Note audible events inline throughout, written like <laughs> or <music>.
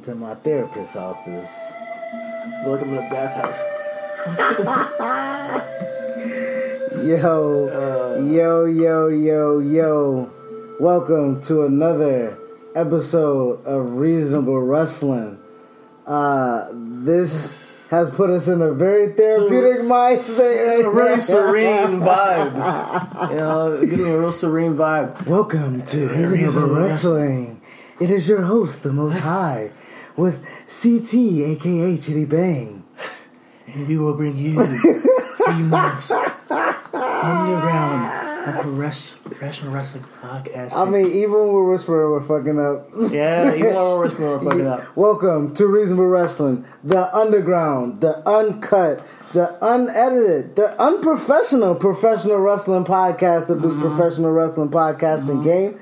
Into my therapist's office. Welcome to the bathhouse. <laughs> Yo, yo, yo, yo, yo. Welcome to another episode of Reasonable Wrestling. Uh, this has put us in a very therapeutic mindset right A now. serene <laughs> vibe. You know, give me a real serene vibe. Welcome to Reasonable Reasonable Wrestling. It is your host, the Most High, with CT, aka Chidi Bang. <laughs> And we will bring you three months underground of professional wrestling podcast. I mean, even when we're we're fucking up. yeah, you want to we're fucking up. Welcome to Reasonable Wrestling, the underground, the uncut, the unedited, the unprofessional professional wrestling podcast of this mm-hmm. professional wrestling podcasting mm-hmm. game.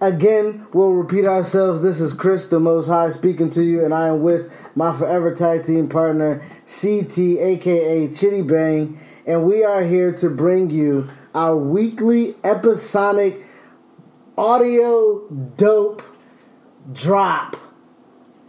Again, we'll repeat ourselves. This is Chris, the Most High, speaking to you, and I am with my forever tag team partner, CT, aka Chidi Bang, and we are here to bring you our weekly episonic audio dope drop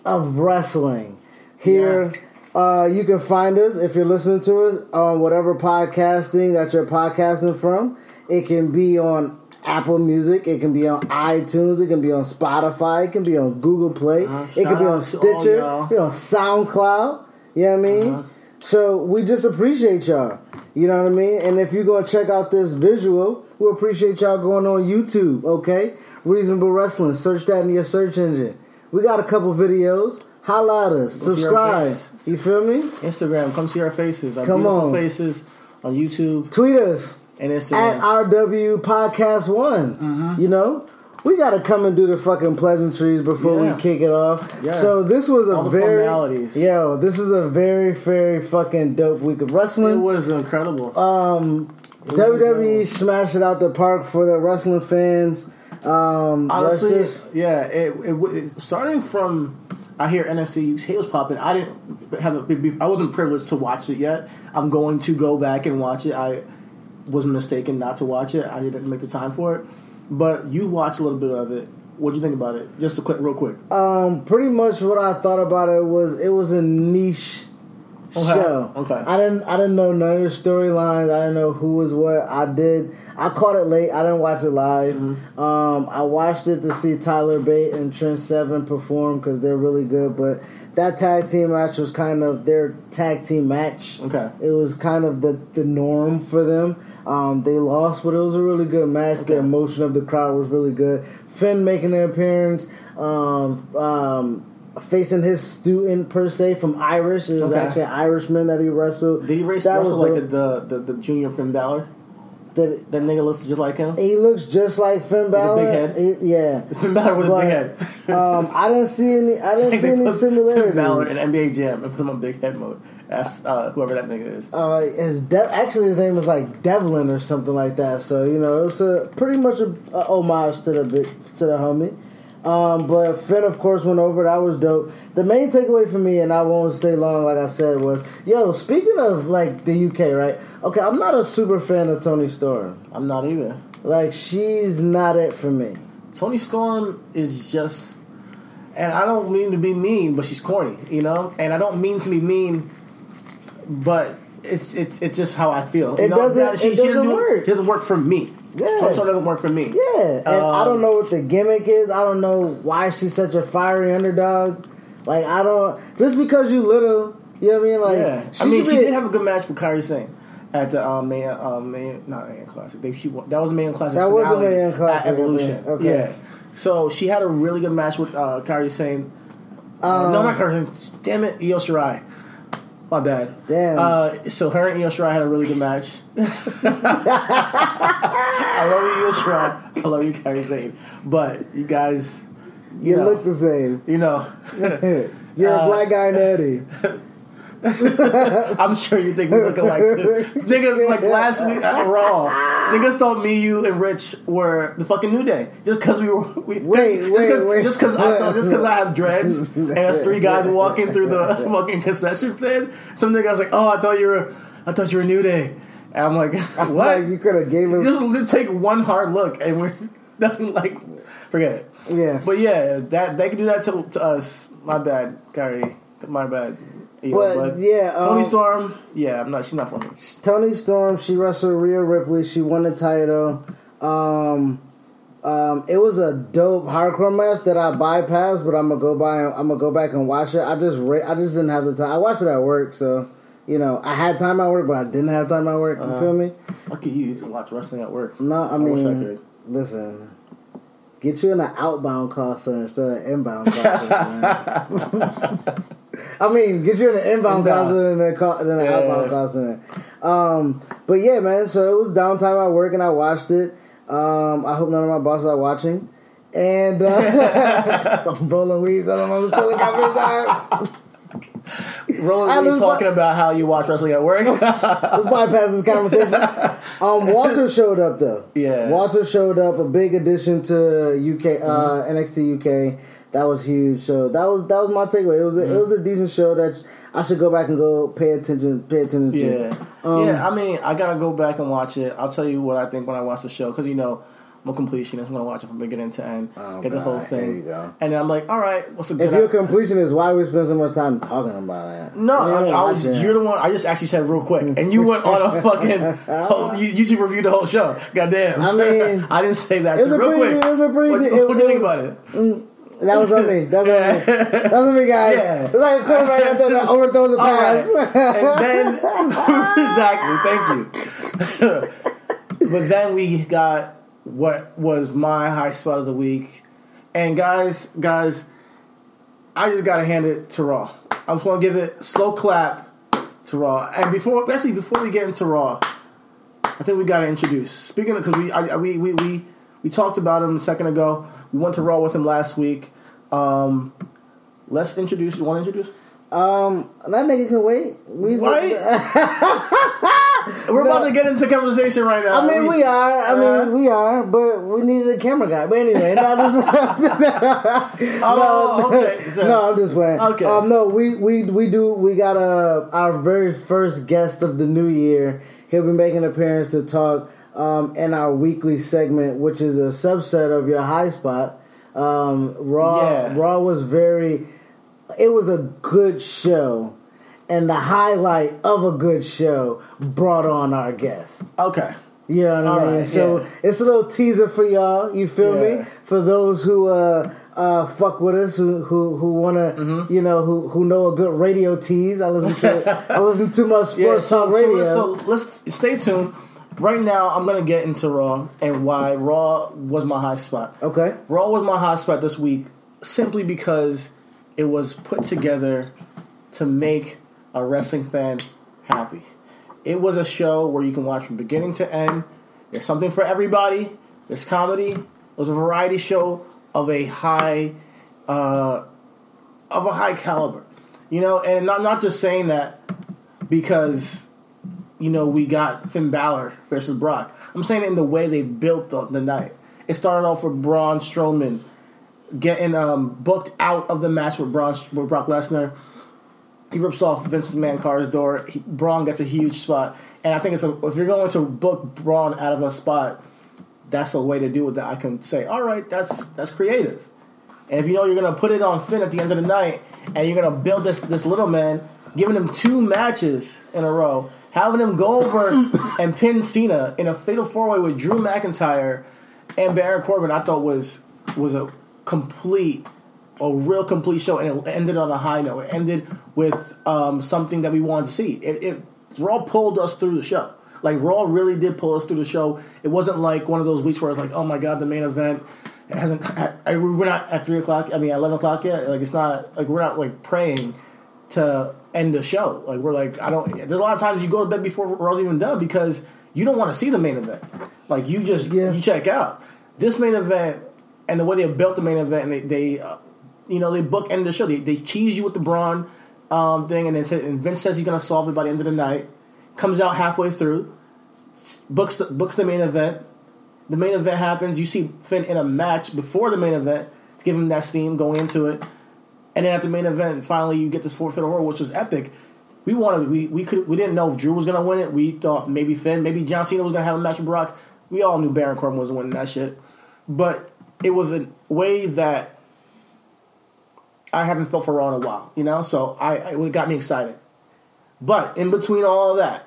of wrestling. Here, uh, you can find us if you're listening to us on whatever podcasting that you're podcasting from. It can be on Apple Music, it can be on iTunes, it can be on Spotify, it can be on Google Play, Uh, it can be on out to all Stitcher, it be on SoundCloud. You know what I mean? Uh-huh. So we just appreciate y'all. You know what I mean? And if you're gonna check out this visual, we appreciate y'all going on YouTube, okay? Reasonable Wrestling. Search that in your search engine. We got a couple videos. Holla at us. Subscribe. You feel me? Instagram, come see our faces. Our Come on. faces on YouTube Tweet us and at Instagram. RW Podcast One. You know? We gotta come and do the fucking pleasantries before Yeah. we kick it off. Yeah. So this was a All the very formalities. yo. This is a very very fucking dope week of wrestling. it was incredible. Um, was WWE smashed it out the park for the wrestling fans. Um, Honestly, just yeah. It, it, it starting from I hear NXT was popping. I didn't have a big. I wasn't privileged to watch it yet. I'm going to go back and watch it. I was mistaken not to watch it. I didn't make the time for it. But you watched a little bit of it. What do you think about it? Just a quick, real quick. um, pretty much what I thought about it was it was a niche Okay, show. okay. I didn't I didn't know none of the storylines. I didn't know who was what. I did. I caught it late. I didn't watch it live. Mm-hmm. Um, I watched it to see Tyler Bate and Trent Seven perform because they're really good. But that tag team match was kind of their tag team match. Okay. It was kind of the, the norm for them. Um, they lost, but it was a really good match. The emotion of the crowd was really good. Finn making an appearance, um, um, facing his student per se from Irish. It was Okay. actually an Irishman that he wrestled. Did he race That wrestle was like the, the, the, the junior Finn Balor? That That nigga looks just like him. he looks just like Finn Balor. big head? He- yeah. Finn Balor with a big head. um, I didn't see any. I didn't see any Finn similarities. Balor in NBA Jam and put him on big head mode. Ask uh, whoever that nigga is. Uh, his de- actually his name was like Devlin or something like that. So you know, it's a pretty much a, a homage to the big to the homie. Um, but Finn, of course, went over. That was dope. The main takeaway for me, and I won't stay long, like I said, was yo. Speaking of like the UK, right? Okay, I'm not a super fan of Toni Storm. I'm not either. Like she's not it for me. Toni Storm is just, and I don't mean to be mean, but she's corny, you know. And I don't mean to be mean, but it's it's it's just how I feel. It you know? doesn't- it doesn't do work. It doesn't work for me. Yeah. Storm doesn't work for me. Yeah, and I Um, don't know what the gimmick is. I don't know why she's such a fiery underdog. Like I don't just because you little, you know what I mean? Like Yeah, I mean, she did have a good match with Kairi Sane at the um, May, um, not May Classic. They, she, that was the May Classic. That was the finale Classic, Evolution. Okay. Yeah, so she had a really good match with uh, Kairi Sane. Uh, Um, no, not Kairi Sane. Damn it, Io Shirai. My bad. Damn. Uh, so her and Io Shirai had a really good match. <laughs> I love you, Io Shirai. I love you, Kairi Sane. But you guys, you know. look the same. you know, <laughs> You're a Uh, black guy, Eddie. <laughs> <laughs> I'm sure you think we look alike too. Niggas, like last week at Raw, niggas thought me, you, and Rich were the fucking New Day just because we were. We, Wait, just wait, cause, wait. Just because I thought, just because I have dreads and there's three guys walking through the <laughs> fucking concession stand. Some niggas like, oh, I thought you were, I thought you were New Day. And I'm like, <laughs> what? Like you could have gave him. just, take one hard look and we're nothing like. Forget it. Yeah. But yeah, that they can do that to, to us. My bad, Kairi. My bad. You know, But, yeah, Toni um, Storm. Yeah, I'm not. She's not for me. Toni Storm, she wrestled Rhea Ripley. She won the title. Um, um, it was a dope hardcore match that I bypassed, but I'm gonna go by. I'm gonna go back and watch it. I just ra- I just didn't have the time. I watched it at work, so you know I had time at work, but I didn't have time at work. You Uh-huh. feel me? At you. You can watch wrestling at work. No, I I I mean, could. listen. Get you in an outbound call center instead of inbound call <laughs> center. <laughs> <laughs> I mean, get you in an inbound call and then than, a call, than an Yeah. outbound center. Um, but yeah, man. So it was downtime at work, and I watched it. Um, I hope none of my bosses are watching. And uh, <laughs> some rolling weeds. I don't know. Feeling time. Roland I Lee talking about how you watch wrestling at work. <laughs> Let's bypass this conversation. Um, Walter showed up though. Yeah. Walter showed up. A big addition to UK uh, NXT UK. That was huge. So that was that was my takeaway. It was a, it was a decent show that I should go back and go pay attention pay attention to. yeah, Um, yeah. I mean, I gotta go back and watch it. I'll tell you what I think when I watch the show because you know. I'm a completionist. I'm gonna watch it from beginning to end, Oh, get the whole thing, here you go. and then I'm like, "All right, what's a good?" If you're a completionist, why we spend so much time talking about that? No, I, ain't I was, watching it. you're the one. I just actually said real quick, and you went on a <laughs> fucking whole, <laughs> you, YouTube reviewed the whole show. Goddamn. I mean, <laughs> I didn't say that. It's was a real pretty- quick. it was a pretty- What, it- what do you think about it? That was on me. That's on me. That's on me, guys. Yeah. It's like a quarterback out there that overthrows the pass. right. and then <laughs> exactly, thank you. <laughs> but then we got what was my high spot of the week, and guys, guys, I just gotta hand it to Raw. I just want to give it a slow clap to Raw. And before, actually, before we get into Raw, I think we gotta introduce. Speaking of, because we, I- we, we, we, we talked about him a second ago. We went to Raw with him last week. Um, let's introduce. You want to introduce? Um, that nigga can wait. We Right? <laughs> We're about to get into conversation right now. I mean, we are. I Uh, mean, we are. But we needed a camera guy. But anyway, no, this, <laughs> <laughs> Oh, okay. So- no, I'm just playing. Okay. Um, no, we we we do. We got a our very first guest of the new year. He'll be making an appearance to talk um, in our weekly segment, which is a subset of your high spot. Um, Raw. Yeah. Raw was very. It was a good show. And the highlight of a good show brought on our guest. Okay. You know what All I mean? right, so yeah. it's a little teaser for y'all. You feel Yeah. me? For those who uh, uh, fuck with us, who who who wanna, Mm-hmm. you know, who who know a good radio tease. I listen to <laughs> I listen to much sports Yeah. So, talk so, radio. so let's stay tuned. Right now, I'm gonna get into Raw and why Raw was my high spot. okay. Raw was my high spot this week simply because it was put together to make a wrestling fan happy. It was a show where you can watch from beginning to end. There's something for everybody. There's comedy. It was a variety show of a high, uh, of a high caliber. You know, and I'm not just saying that because you know we got Finn Balor versus Brock. I'm saying in the way they built the, the night. It started off with Braun Strowman getting um, booked out of the match with Braun with Brock Lesnar. He rips off Vince McMahon Carter's door. He, Braun gets a huge spot, and I think it's a, if you're going to book Braun out of a spot, that's a way to do it. That I can say, all right, that's that's creative. And if you know you're going to put it on Finn at the end of the night, and you're going to build this this little man, giving him two matches in a row, having him go over <laughs> and pin Cena in a fatal four way with Drew McIntyre and Baron Corbin, I thought was was a complete, a real complete show, and it ended on a high note. It ended with um, something that we wanted to see. It, it Raw pulled us through the show. Like Raw really did pull us through the show. It wasn't like one of those weeks where it's like, oh my god, the main event it hasn't. I, we're not at three o'clock. I mean, at eleven o'clock yet. Like it's not like we're not like praying to end the show. Like we're like I don't. There's a lot of times you go to bed before Raw's even done because you don't want to see the main event. Like you just Yeah. you check out this main event and the way they built the main event and they, they uh, you know they book end the show. They, they tease you with the Braun um, thing and then say, and Vince says he's gonna solve it by the end of the night. Comes out halfway through, books the, books the main event. The main event happens. You see Finn in a match before the main event to give him that steam going into it. And then at the main event, finally you get this fatal roll, which was epic. We wanted we we could we didn't know if Drew was gonna win it. We thought maybe Finn, maybe John Cena was gonna have a match with Brock. We all knew Baron Corbin wasn't winning that shit, but it was a way that I haven't felt for Raw in a while, you know. So I it got me excited. But in between all that,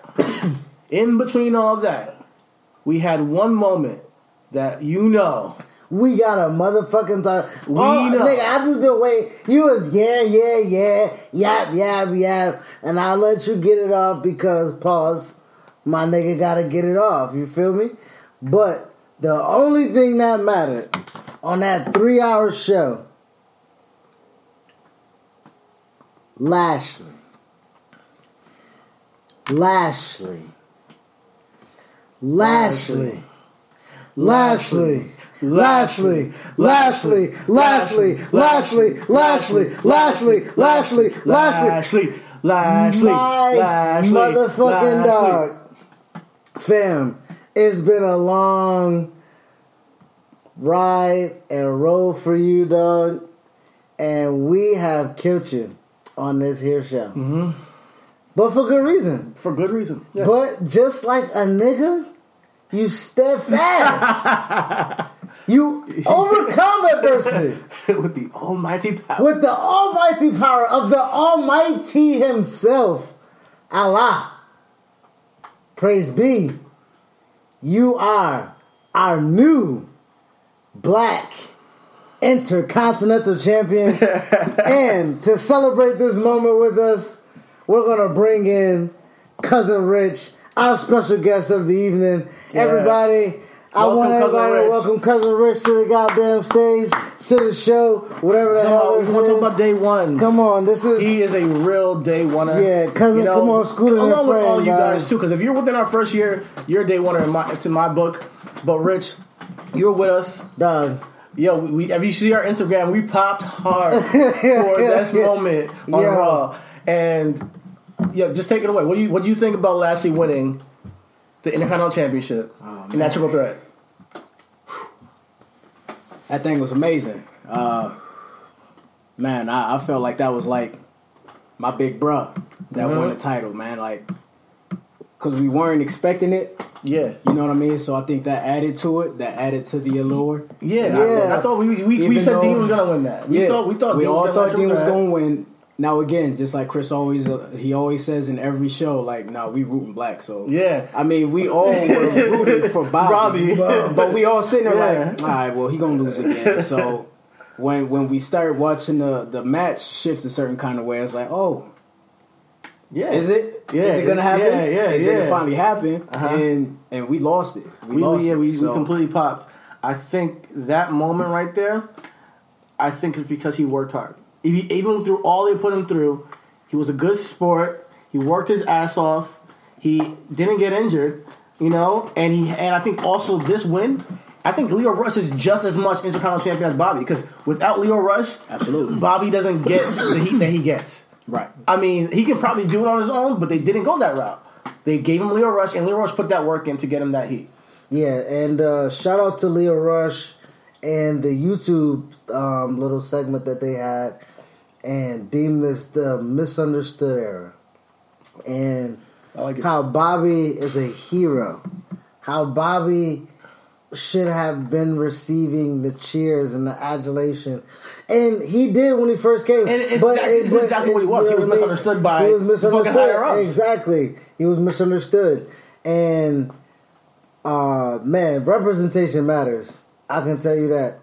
<coughs> in between all that, we had one moment that you know We got a motherfucking time. We oh, know. nigga, I just been waiting. You was yeah, yeah, yeah, yap, yap, yap, and I'll let you get it off because pause. My nigga gotta get it off. You feel me? But the only thing that mattered on that three hour show, Lashley, Lashley, Lashley. Lashley. Lashley, Lashley, Lashley, Lashley, Lashley, Lashley, Lashley, Lashley, Lashley, Lashley, my Lashley, motherfucking dog. Fam, it's been a long ride and road for you, dog. And we have killed you on this here show. Mm-hmm. But for good reason. for good reason. Yes. But just like a nigga, you steadfast. <laughs> you overcome adversity <laughs> with the almighty power. with the almighty power of the Almighty Himself, Allah. Praise be. You are our new black intercontinental champion. <laughs> and to celebrate this moment with us, we're going to bring in Cousin Rich, our special guest of the evening. Yeah. Everybody, I Welcome, want everybody to welcome Cousin Rich to the goddamn stage, to the show, whatever the Come hell on, this we want to talk about day one. Come on, this is He is a real day oneer. Yeah, cousin, come on, Scooter and Along with friend, all you guys. guys too, because if you're within our first year, you're a day oneer in my to my book. But Rich, you're with us. dog. Yo, we, if you see our Instagram, we popped hard <laughs> for this moment on Yeah. Raw, and yeah, just take it away. What do you what do you think about Lashley winning the Intercontinental Championship Oh, in that triple threat? That thing was amazing. Uh, man, I, I felt like that was like my big bruh that won Uh-huh. the title, man. Like, because we weren't expecting it. Yeah, You know what I mean? So I think that added to it. That added to the allure. yeah. Yeah. I, I thought we we, we said though- Dean was gonna win that. We yeah, thought we thought we Dean all was thought Dean was going to win. Now again, just like Chris always, uh, he always says in every show, like, "No, we rooting black." So Yeah. I mean, we all were <laughs> rooting for Bobby, Bobby. <laughs> but we all sitting there Yeah. like, "All right, well, he gonna lose again." <laughs> So when when we started watching the the match shift a certain kind of way, I was like, "Oh, Yeah, is it? Yeah, is it gonna happen?" Yeah, yeah, and yeah. it finally happened, Uh-huh. and and we lost it. We, We, lost yeah, we, So- we completely popped. I think that moment right there, I think is because he worked hard. Even through all they put him through, he was a good sport. He worked his ass off. He didn't get injured, you know, and he and I think also this win. I think Lio Rush is just as much Intercontinental champion as Bobby because without Lio Rush, Absolutely. Bobby doesn't get the heat that he gets. right. I mean, he can probably do it on his own, but they didn't go that route. They gave him Lio Rush, and Lio Rush put that work in to get him that heat. Yeah, and uh, shout out to Lio Rush and the YouTube um, little segment that they had and deemed this the misunderstood era. And like how Bobby is a hero. How Bobby should have been receiving the cheers and the adulation. And he did when he first came. And it's exactly- it's exactly what he was. He was what I mean? misunderstood by He was misunderstood. Exactly. He was misunderstood. And uh man, representation matters. I can tell you that.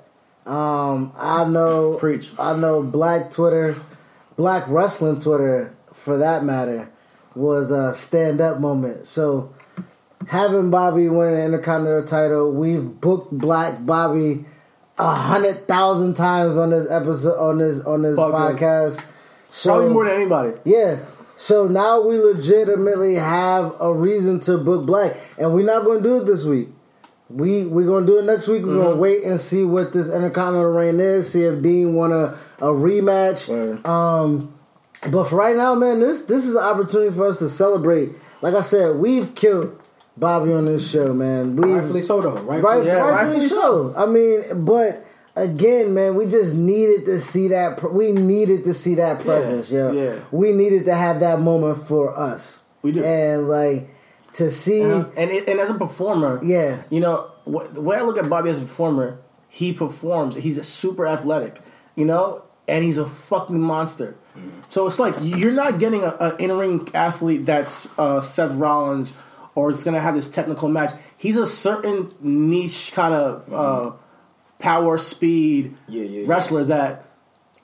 Um I know Preach. I know black Twitter, black wrestling Twitter for that matter was a stand up moment. So having Bobby win an Intercontinental title, we've booked Black Bobby a hundred thousand times on this episode on this on this Fucking- podcast. So Probably more than anybody. yeah. So now we legitimately have a reason to book Black, and we're not going to do it this week. We we're gonna do it next week. We're Mm-hmm. gonna wait and see what this Intercontinental reign is. See if Dean want a, a rematch. Word. Um, but for right now, man, this this is an opportunity for us to celebrate. Like I said, we've killed Bobby on this show, man. We Rightfully so, though. Rightfully, Right, Yeah, rightfully, rightfully so. I mean, but again, man, we just needed to see that. We needed to see that presence, yo. yeah. We needed to have that moment for us. We do. and like to see. And and, it, and as a performer, Yeah. you know, wh- the way I look at Bobby as a performer, he performs. He's a super athletic, you know, and he's a fucking monster. So it's like you're not getting a- an in ring athlete that's uh, Seth Rollins or is going to have this technical match. He's a certain niche kind of uh, power speed Yeah, yeah, yeah. wrestler that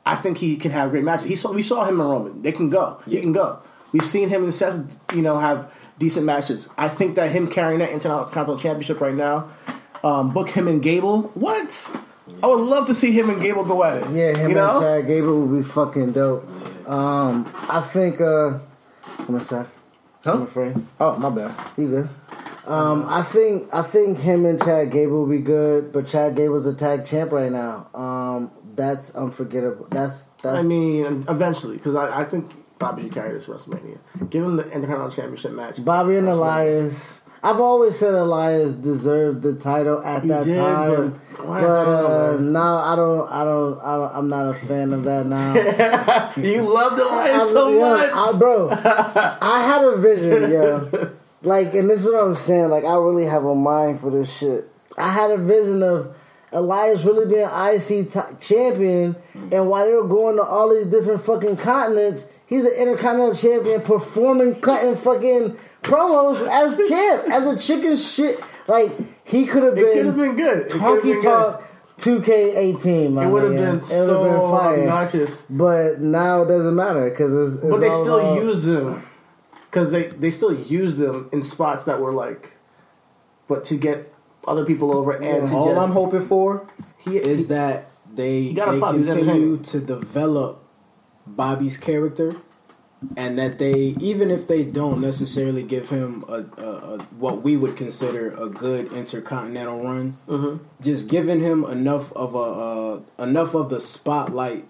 I think he can have great matches. He saw, we saw him in Roman. They can go. He can go. We've seen him and Seth, you know, have decent matches. I think that him carrying that Intercontinental Championship right now, um, book him and Gable. What? I would love to see him and Gable go at it. yeah, him you know. and Chad Gable would be fucking dope. Um, I think. uh Seth. Huh? I'm afraid. Oh, my bad. You good? Um, I think I think him and Chad Gable will be good, but Chad Gable's a tag champ right now. Um, that's unforgettable. That's that's. I mean, eventually, because I, I think Bobby carry this WrestleMania. Give him the Intercontinental Championship match. Bobby and Elias. I've always said Elias deserved the title at that did, time, but but, why- I don't know, uh, now I don't, I don't, I don't, I'm not a fan of that now. <laughs> You loved Elias I- so yo, much. I- bro. <laughs> I had a vision, yo. Like, and this is what I'm saying. Like, I really have a mind for this shit. I had a vision of Elias really being IC t- champion, and while they were going to all these different fucking continents, he's the Intercontinental champion, performing, cutting fucking promos as <laughs> champ, as a chicken shit. Like, he could have it could been, have been good. It could Talkie good. Talk 2K18. my It would have been It so been fire. obnoxious. But now it doesn't matter because it's, it's But they all still about- used him because they they still used him in spots that were like, but to get other people over and to All just I'm hoping for he, is he- that they, they continue to develop Bobby's character, and that they even if they don't necessarily give him a, a, a what we would consider a good intercontinental run, Mm-hmm. just giving him enough of a uh, enough of the spotlight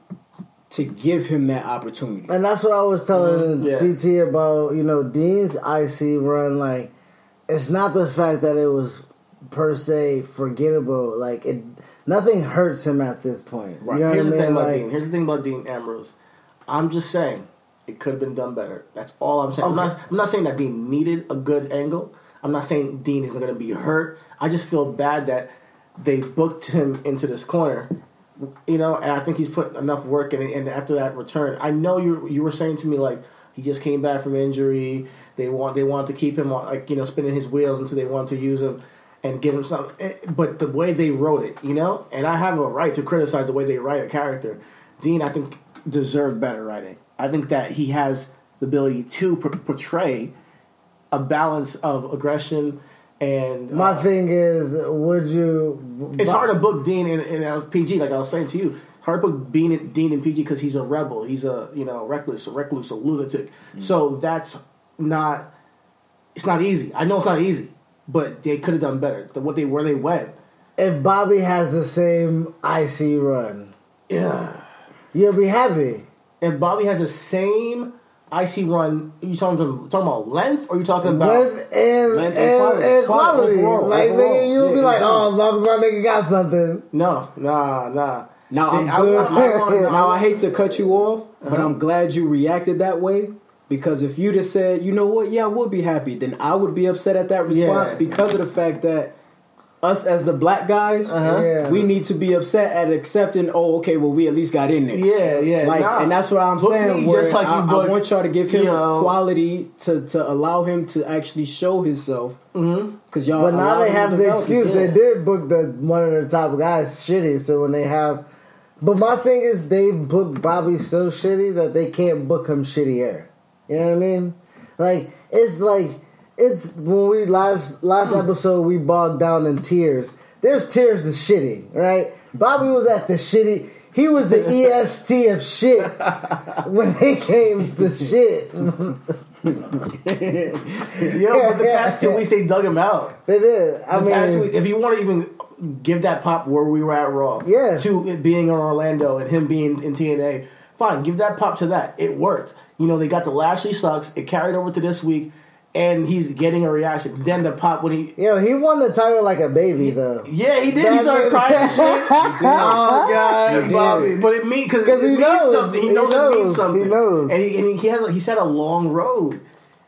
to give him that opportunity. And that's what I was telling Yeah. CT about, you know, Dean's IC run. Like, it's not the fact that it was per se forgettable. Like, it nothing hurts him at this point. Right. You know Here's what the I thing mean? about Like, Dean. Here's the thing about Dean Ambrose. I'm just saying it could have been done better. That's all I'm saying. I'm, not, I'm not saying that Dean needed a good angle. I'm not saying Dean is going to be hurt. I just feel bad that they booked him into this corner. You know, and I think he's put enough work in. it. And after that return, I know you you were saying to me like he just came back from injury. They want they want to keep him on like you know spinning his wheels until they want to use him and give him something. Eh, But the way they wrote it, you know, and I have a right to criticize the way they write a character. Dean, I think, deserved better writing. I think that he has the ability to por- portray a balance of aggression and my uh, thing is, would you? it's hard to book Dean in, in PG, like I was saying to you. Hard to book Dean in, Dean in PG because he's a rebel. He's a you know reckless, a recluse, a lunatic. So that's not. It's not easy. I know it's not easy, but they could have done better. The, what they where they went. If Bobby has the same IC run, Yeah. You'll be happy. If Bobby has the same IC run, you talking talking about length, or you talking about? Length and, Length and and, quality. and Quality quality. overall, like overall. nigga, you'll be like, yeah. oh, as long as my nigga got something. No, nah, nah. Now I'm I good. want- I now I hate to cut you off, but Uh-huh. I'm glad you reacted that way because if you'd have said, you know what, yeah, I would be happy, then I would be upset at that response Yeah. because of the fact that us as the black guys, Uh-huh. Yeah. we need to be upset at accepting. Oh, okay, well, we at least got in there. Yeah, yeah. Like, nah. and that's what I'm Book saying. just like I, you I want y'all to give him you know- quality to, to allow him to actually show himself. Because y'all, But now they have the develop excuse. himself. They did book the one of the top guys shitty. So when they have, but my thing is they book Bobby so shitty that they can't book him shittier. You know what I mean? Like it's like it's when we last last hmm. episode we bogged down in tears. There's tears to shitty, right? Bobby was at the shitty. He was the <laughs> EST of shit when they came to shit. Yo, but the <laughs> past two weeks they dug him out. They did. I The mean, if you want to even give that pop where we were at Raw, Yeah. to it being in Orlando and him being in TNA, fine, give that pop to that. It worked. You know, they got the Lashley sucks. It carried over to this week, and he's getting a reaction. Then the pop when he. yo, he won the title like a baby though. Yeah, he did. He started crying and shit. <laughs> oh god. Bobby! But it means because it he means knows. something. He, He knows, it means something. He knows. and he, and he, he has. He said a long road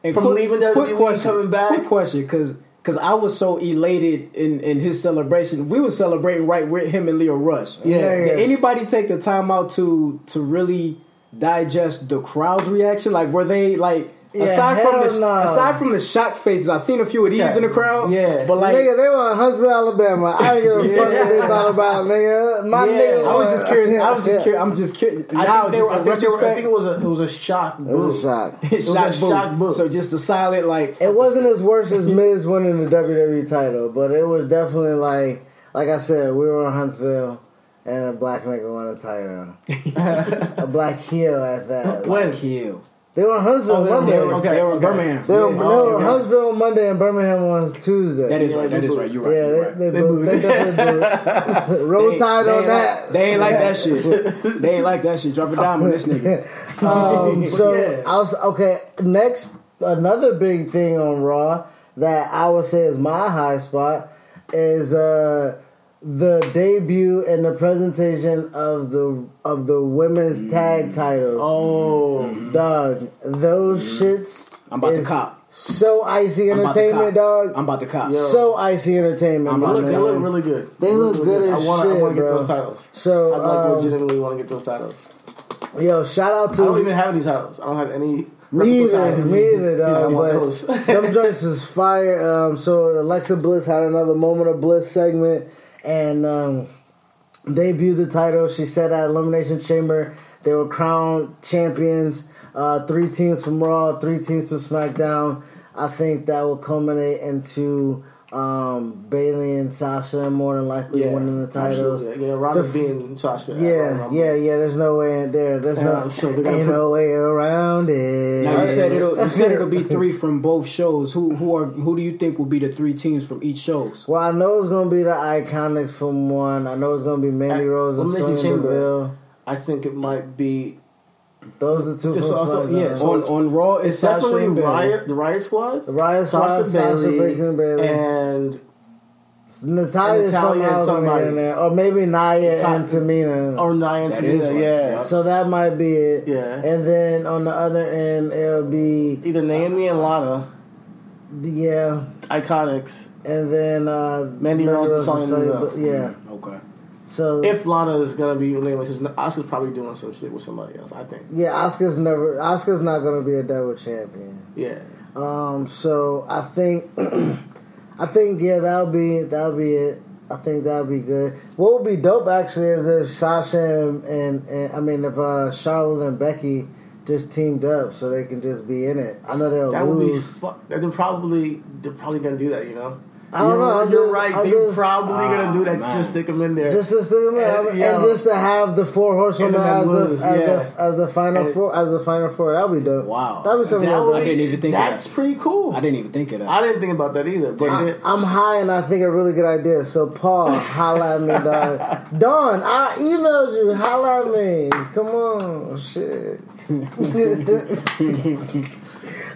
Hey, from quick- leaving quick WWE question, coming back. Quick question, because because I was so elated in in his celebration. We were celebrating right with him and Lio Rush. Yeah. Yeah, Did anybody take the time out to to really digest the crowd's reaction? Like, were they like? Yeah, aside from the no. aside from the shocked faces, I've seen a few of these Yeah. in the crowd. Yeah. but like nigga, they were in Huntsville, Alabama. I didn't give a fuck what they thought about, nigga. My Yeah. nigga, I was just curious. I was just Yeah. curious. I'm just curious. I Now, think, were, I, think were, I think it was a it was a shock. <laughs> It was a shock. it's was shock a boo. shock boo. So just the silent like It wasn't as worse as Miz winning the WWE title, but it was definitely like, like I said, we were in Huntsville. And a black nigga won a title. <laughs> a black heel at that. When? kill. They were in Huntsville Oh, they Monday. they They were- were, Okay, they were in okay. Birmingham. They were, Yeah, they oh, were in okay. Huntsville Monday and Birmingham was Tuesday. That is Yeah, right. That is right. You're right. yeah, You're right. they, they, They booed- they booed. <laughs> Roll They- Tide they on that. Like, they ain't like that shit. <laughs> They ain't like that shit. Drop it down on this nigga. <laughs> Um, so Yeah. I was okay. Next, another big thing on Raw that I would say is my high spot is uh, the debut and the presentation of the of the women's tag titles. Oh, Dog, those shits. I'm about to cop. So icy I'm entertainment, cop. dog. I'm about to cop. so icy entertainment. I'm they about look, to they look really good. They look really good as I want, I shit, want to get bro. those titles. So, I like um, legitimately want to get those titles. Yo, shout out to I don't even have any titles. I don't have any. Me replica either, titles. me either, <laughs> Yeah, I dog. want but those. them joints is fire. Um, so Alexa Bliss had another moment of bliss segment and um, debuted the title. She said at Elimination Chamber they were crowned champions. Uh, three teams from Raw, three teams from SmackDown. I think that will culminate into um, Bayley and Sasha more than likely yeah, winning the titles. absolutely. Yeah, Ronda The f- being Sasha. Yeah, yeah, yeah. There's no way in there. There's no, ain't put- no way around it. Now you said it'll you said it'll be <laughs> three from both shows. Who who are who do you think will be the three teams from each shows? Well, I know it's gonna be the Iconics from one. I know it's gonna be Mandy Rose and Sonya Chamber. Deville. I think it might be. Those are two from Just also- SmackDown. yeah, so- on on Raw, it's, It's definitely Sasha and Bayley. Riot, the Riot Squad, the Riot Squad, Sasha Sasha Bayley, Banks and Bayley, and Natalya and Natalya somehow and gonna somebody. in there, or maybe Nia Ta- and Tamina. or Nia and That is Tamina. right, Yeah, yeah. so that might be it. Yeah. And then on the other end, it'll be either Naomi and Lana, yeah. Iconics. And then uh, Mandy Rose and Sonya Deville. Yeah. So If Lana is gonna be because Asuka's probably doing some shit with somebody else. I think. yeah, Asuka's never. Asuka's not gonna be a double champion. Yeah. Um, so I think, <clears throat> I think yeah, that'll be that'll be it. I think that'll be good. What would be dope actually is if Sasha and, and, and I mean if uh, Charlotte and Becky just teamed up so they can just be in it. I know they'll That would be lose. They're probably they're probably gonna do that. You know. I don't you're, know, I'm You're just- right. I'm They're just- probably gonna do that. Ah, to man. just stick them in there. just to stick them in, And, and, yeah. just to have the four horsemen And as lose, the as, yeah. the as the final And- four as the final four. That'd be dope. Wow. that'd be something. That would do. I didn't even think of That's that. pretty cool. I didn't even think of that. I didn't think about that either. But I, it- I'm high and I think a really good idea. So Paul, holla at me, <laughs> dog. Dawn, I emailed you. Holla at me. Come on, shit. <laughs> <laughs>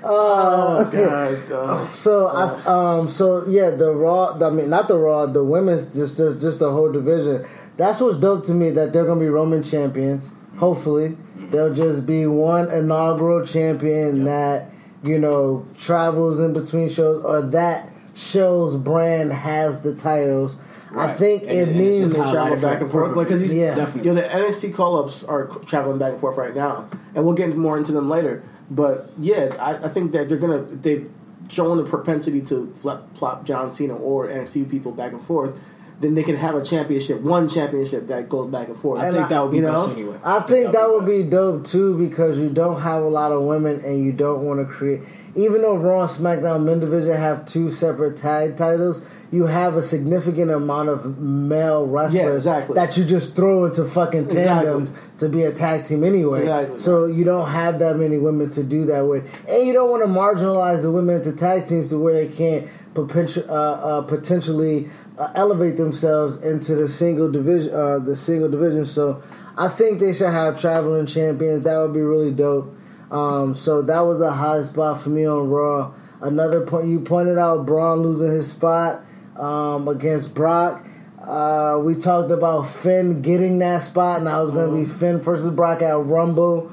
oh god. <laughs> Uh, So I um so yeah the raw I mean not the raw the women's just just, just the whole division. That's what's dope to me that they're gonna be Roman champions. Hopefully they'll just be one inaugural champion that you know travels in between shows or that show's brand has the titles. I think And- it and means they travel for- back and for forth because he's Yeah. definitely. You know, the NXT call ups are traveling back and forth right now, and we'll get more into them later. But yeah, I, I think that they're gonna they've shown a propensity to flip flop John Cena or NXT people back and forth. Then they can have a championship, one championship that goes back and forth. I And think I- that would be you best know, anyway. I think that would be best. dope too because you don't have a lot of women and you don't want to create. Even though Raw and SmackDown Men Division have two separate tag titles, you have a significant amount of male wrestlers Yeah, exactly. that you just throw into fucking tandems to be a tag team anyway. Exactly. So you don't have that many women to do that with, and you don't want to marginalize the women into tag teams to where they can't potential, uh, uh, potentially uh, elevate themselves into the single division. Uh, the single division. So I think they should have traveling champions. That would be really dope. Um, so that was a high spot for me on Raw. Another point you pointed out, Braun losing his spot um, against Brock. Uh, we talked about Finn getting that spot, and I was going to be Finn versus Brock at Rumble.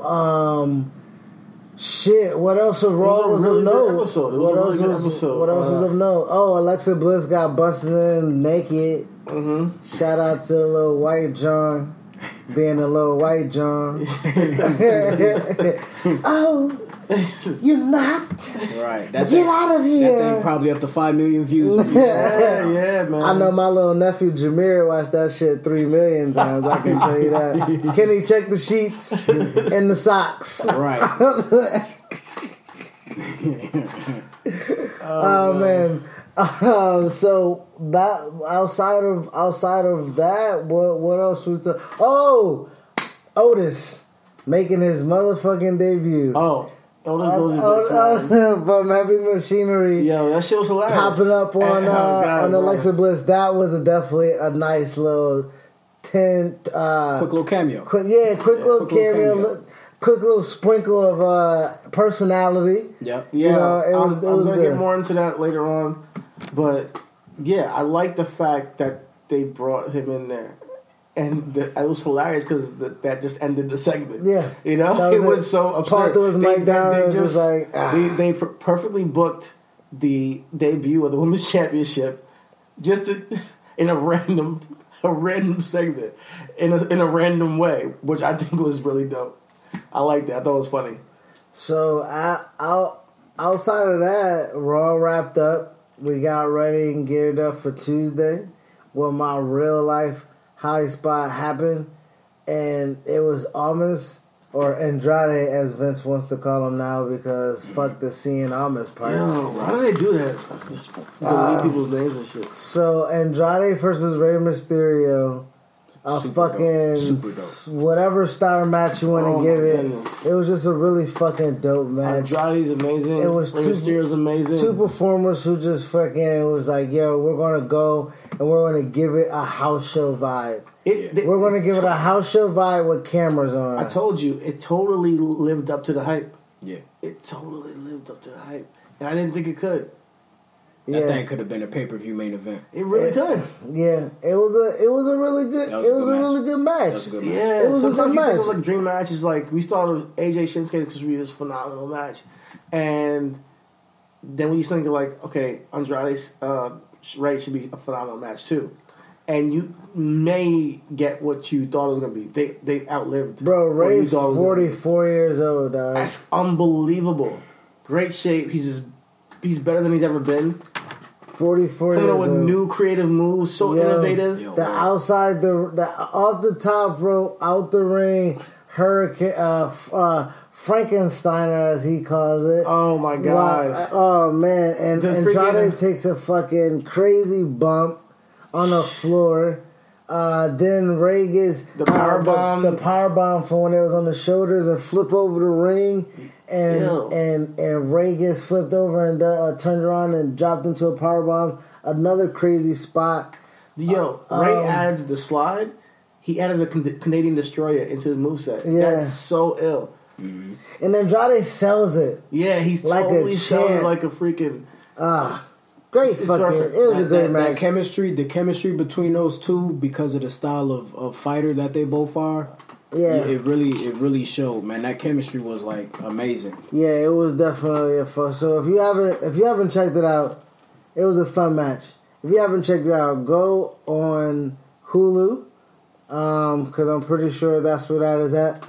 Um, shit, what else of Raw was was, a really of note? episode. It was what else was what else was of note? Oh, Alexa Bliss got busted in naked. Mm-hmm. Shout out to little white John being a little white John. <laughs> <laughs> oh, <laughs> you're not. Right. That Get thing, out of here. that here. thing probably up to five million views. <laughs> Yeah, yeah, man. I know my little nephew Jameer watched that shit three million times. I can tell you that. Can <laughs> Kenny, check the sheets and the socks. right. Oh man. Um, so that outside of outside of that, what what else was the? Oh, Otis making his motherfucking debut. Oh, Otis Uh, goes his uh, uh, from Heavy Machinery. Yo, that shit was hilarious. popping up <laughs> on Oh, uh, God, on bro. Alexa Bliss. That was a definitely a nice little ten. Uh, Quick little cameo. quick, yeah, quick little quick little cameo, cameo. quick little sprinkle of uh, personality. Yep. Yeah, know, it was- I'm, it I'm gonna good. get more into that later on, but yeah, I like the fact that they brought him in there, and the, it was hilarious because that just ended the segment. Yeah. you know, was it was it. so absurd. Paul threw his mic down and was just like, ah. they they per- perfectly booked the debut of the women's <laughs> championship just to, <laughs> in a random a random segment in a in a random way, which I think was really dope. I liked that. I thought it was funny. So I, out, outside of that, Raw wrapped up. We got ready and geared up for Tuesday, where my real life high spot happened, and it was Almas or Andrade, as Vince wants to call him now, because fuck the Cien Almas part. Yo, why do they do that? Just delete uh, people's names and shit. So Andrade versus Rey Mysterio, a Super fucking dope. Super dope. whatever star match you want to Oh, give it. goodness. It was just a really fucking dope match. Andrade's amazing. It was Rey two- Mysterio's amazing. two performers who just fucking was like, yo, we're gonna go and we're gonna give it a house show vibe. It- they- We're gonna give it a house show vibe with cameras on. I told you, it totally lived up to the hype. Yeah. It totally lived up to the hype, and I didn't think it could. That yeah, thing could have been a pay per view main event. It really Yeah. could. yeah. It was a it was a really good That was it a was good a really good match. That was a good match. Yeah, It was a sometimes good you think match. of like dream matches. Like we started with AJ Shinsuke because we was a phenomenal match, and then we used to think of like, okay, Andrade's uh, Rey should be a phenomenal match too, and you may get what you thought it was gonna be. They they outlived. Bro, Rey's thought it was gonna be. forty four years old, dog. That's unbelievable. Great shape. He's just he's better than he's ever been. Forty four Coming years up with old. new creative moves, so Yo. innovative. Yo. The outside the the off the top rope, out the ring, hurricane, uh, uh, Frankensteiner as he calls it. Oh my god! Wow. Oh man, and The Andrade freaking- takes a fucking crazy bump on the floor. Uh, then Rey gets The power uh, bomb. the, power bomb from when it was on the shoulders and flip over the ring, and Ew. and and Rey gets flipped over and uh, turned around and dropped into a power bomb. Another crazy spot. Yo, Rey um, adds the slide. He added the Canadian destroyer into his moveset. Yeah. That's so ill. And Andrade sells it. Yeah, he's Like a totally selling like a freaking. Ah, great It's- it's fucking. perfect. It was a That, great that, that match. chemistry, the chemistry between those two, because of the style of, of fighter that they both are, yeah, it really it really showed. Man, that chemistry was like amazing. Yeah, it was definitely a fun. So if you haven't if you haven't checked it out, it was a fun match. If you haven't checked it out, go on Hulu because I'm pretty sure that's where that is at,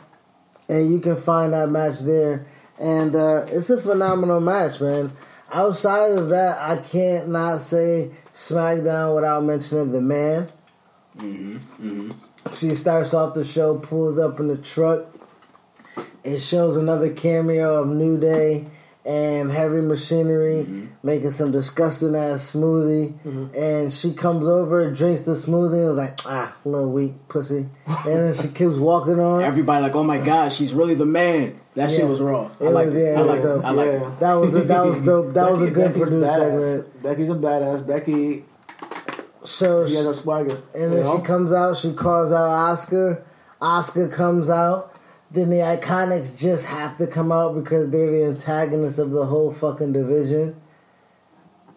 and you can find that match there. And uh, it's a phenomenal match, man. Outside of that, I can't not say SmackDown without mentioning the man. Mm-hmm. Mm-hmm. She starts off the show, pulls up in the truck. It shows another cameo of New Day and Heavy Machinery mm-hmm. making some disgusting ass smoothie. Mm-hmm. And she comes over, drinks the smoothie, and was like, ah, little weak pussy. and then she keeps walking on. <laughs> Everybody like, oh my uh, god, she's really the man. That Yeah. shit was raw. I It like was- it. yeah, I like was it. dope. I like Yeah. it. that was a, that was dope. That was a good Becky's produced badass. segment. Becky's a badass. Becky, So she has a swagger. And you then she comes out, she calls out Asuka. Asuka comes out. Then the Iconics just have to come out because they're the antagonists of the whole fucking division.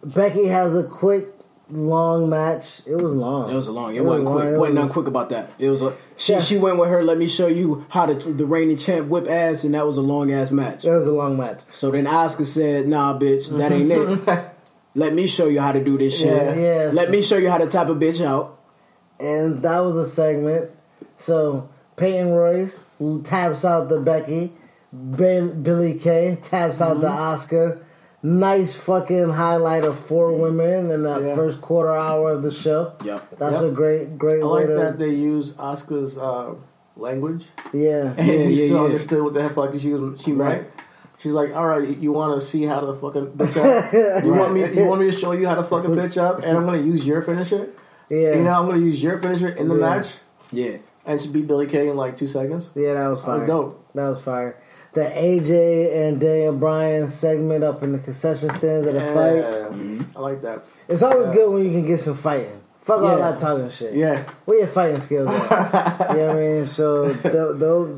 Becky has a quick, long match. It was long. It was a long. It, It was wasn't long. quick. It wasn't was- nothing quick about that. It was a she. Yeah. She went with her. Let me show you how to the reigning champ whip ass, and that was a long ass match. That was a long match. So then Asuka said, "Nah, bitch, that ain't it. <laughs> Let me show you how to do this shit. Yeah. Yes. Let me show you how to tap a bitch out." And that was a segment. So Peyton Royce taps out the Becky. Ba- Billie Kay taps out the Mm-hmm. Asuka. Nice fucking highlight of four women in that Yeah. first quarter hour of the show. Yep. That's Yep. a great, great I way like to. that they use Asuka's uh, language, yeah. <laughs> and Yeah, you yeah, still yeah. understood what the fuck she was. She Right. right. She's like, all right, you want to see how to fucking bitch up? <laughs> You want me? You want me to show you how to fucking bitch up, and I'm gonna use your finisher. Yeah. You know, I'm gonna use your finisher in the Yeah. match, Yeah. And she beat Billie Kay in like two seconds. yeah, that was That fire. was dope. That was fire. The AJ and Daniel Bryan segment up in the concession stands at a fight. Yeah, I like that. It's always Yeah. good when you can get some fighting. Fuck all Yeah. that talking shit. Yeah, Where your fighting skills at? <laughs> you know what I mean? So, th- th-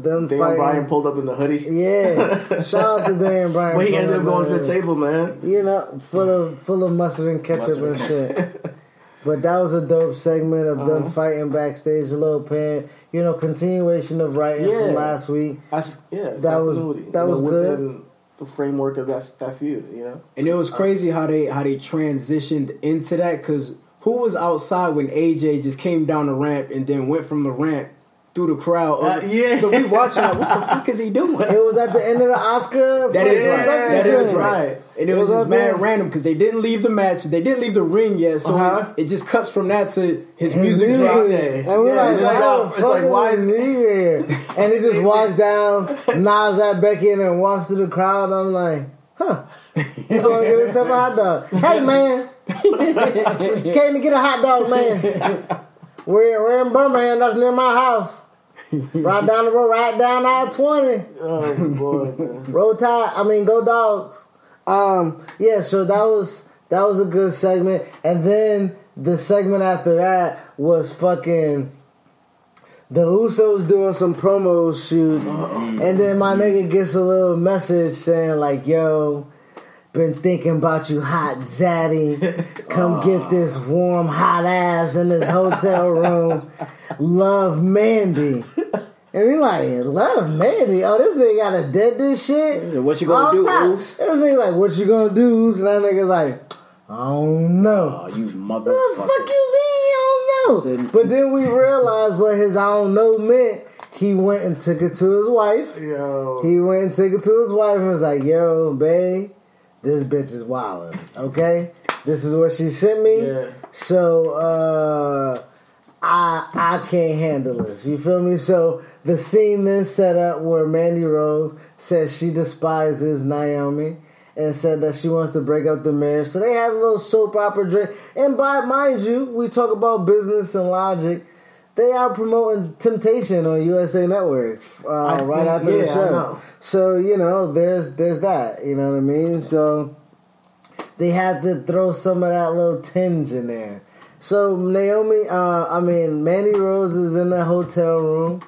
them Daniel fighting. Bryan pulled up in the hoodie, Yeah. Shout out to Dan <laughs> Bryan. but he ended up going to the table, man. You know, full of full of mustard and ketchup Mustard and and shit. <laughs> But that was a dope segment of them Uh-huh. fighting backstage, a little pan, you know, continuation of writing Yeah. from last week. I s yeah, That was- that you know, was good. within The framework of that that feud, you know. And it was crazy how they how they transitioned into that because who was outside when AJ just came down the ramp and then went from the ramp through the crowd? Uh, yeah. So we watching like, what the fuck is he doing? It was at the end of the Asuka. That is fucking right. That is joint. right. And it It was, was just mad there. random because they didn't leave the match. They didn't leave the ring yet. So Uh-huh. it, it just cuts from that to his His music music. drop. Yeah. And we're Yeah, like, it's like, oh, it's fuck like, why is is- he here? And he just walks down, nods at Becky, and then walks through the crowd. I'm like, huh. He's going to get himself a hot dog. Hey, man. <laughs> Just came to get a hot dog, man. <laughs> We're, we're in Birmingham. That's near my house. <laughs> Right down the road, right down I 20. Oh boy. Roll Tide, I mean, go dogs. Um, yeah, so that was that was a good segment, and then the segment after that was fucking the Usos doing some promo shoots, and then my nigga gets a little message saying like, "Yo." Been thinking about you, hot zaddy. Come get this warm, hot ass in this hotel room. Love Mandy. And we like, love Mandy. Oh, this nigga got a dead this shit. What you gonna All do, time. Oos? This nigga like, what you gonna do? Oos? And that nigga's like, I don't know. Oh, you What the fuck you mean you don't know? But then we realized what his I don't know meant. He went and took it to his wife. Yo, He went and took it to his wife and was like, yo, babe, this bitch is wildin', okay? This is what she sent me. Yeah. So, uh, I I can't handle this. You feel me? So the scene then set up where Mandy Rose says she despises Naomi and said that she wants to break up the marriage. So they had a little soap opera drink. And by mind you, we talk about business and logic. They are promoting Temptation on USA Network uh, right after the yeah, I show. So you know, there's there's that. You know what I mean? So they had to throw some of that little tinge in there. So Naomi, uh, I mean Mandy Rose is in the hotel room,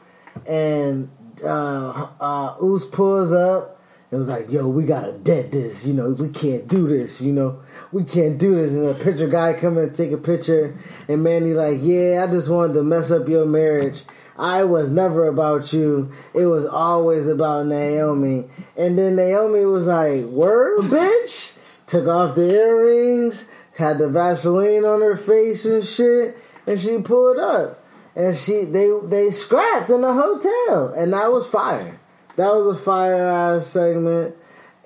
and uh, uh, Oos pulls up. It was like, yo, we gotta dead this. You know, we can't do this. You know, we can't do this. And a picture guy come and take a picture, and Mandy like, yeah, I just wanted to mess up your marriage. I was never about you. It was always about Naomi. And then Naomi was like, word, bitch. Took off the earrings, had the Vaseline on her face and shit, and she pulled up. And she they they scrapped in the hotel, and that was fire. That was a fire ass segment,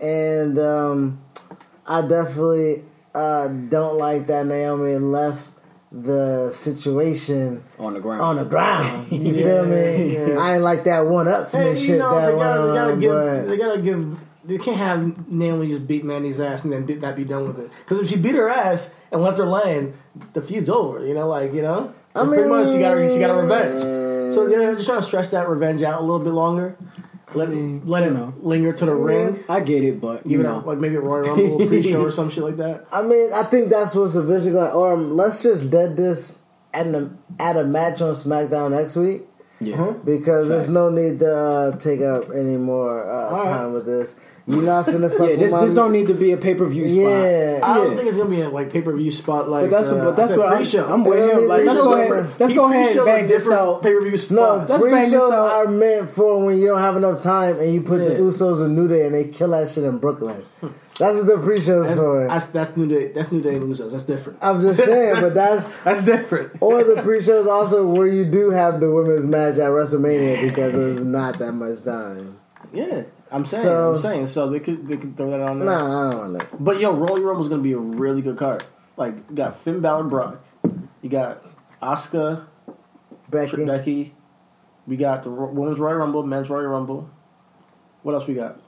and um, I definitely uh, don't like that Naomi left the situation on the ground. on the ground. <laughs> You feel me? yeah. I ain't like that one up Hey, you know, that they gotta, went they gotta on, give, but they gotta give. They can't have Naomi just beat Mandy's ass and then be, not be done with it. Because if she beat her ass and left her laying, the feud's over. You know, like you know, I mean, pretty much she got she got a revenge. So they're just trying to stretch that revenge out a little bit longer. Let him let you it know. linger to the ring. I get it, but you Even know, out, like maybe a Royal Rumble pre-show or some shit like that. <laughs> I mean, I think that's what's eventually going. Or um, let's just dead this at the at a match on SmackDown next week yeah. because there's Facts. no need to uh, take up any more uh, All right. time with this. You're not finna fuck Yeah, with this my this don't need to be a pay per view spot. Yeah. I don't Yeah. think it's gonna be a like pay-per-view spot like. But that's uh, but that's what I'm, pre-show. I'm with They don't him. Like, let's go ahead, let's go ahead and bang this out. Pay-per-view No, spot. Let's bang this pre-shows out. are meant for when you don't have enough time and you put the Usos in New Day and they kill that shit in Brooklyn. That's what the pre-shows for. That's, that's new day. That's new day and Usos. That's different. I'm just saying, but <laughs> that's That's different. or the pre-shows also where you do have the women's match at WrestleMania because there's not that much time. Yeah, I'm saying. So- I'm saying. So they could they could throw that on there. Nah, I don't want that. But yo, Royal Rumble's gonna be a really good card. Like you got Finn Balor, Brock. You got Asuka, Becky. Becky. We got the Ro- Women's Royal Rumble, Men's Royal Rumble. What else we got?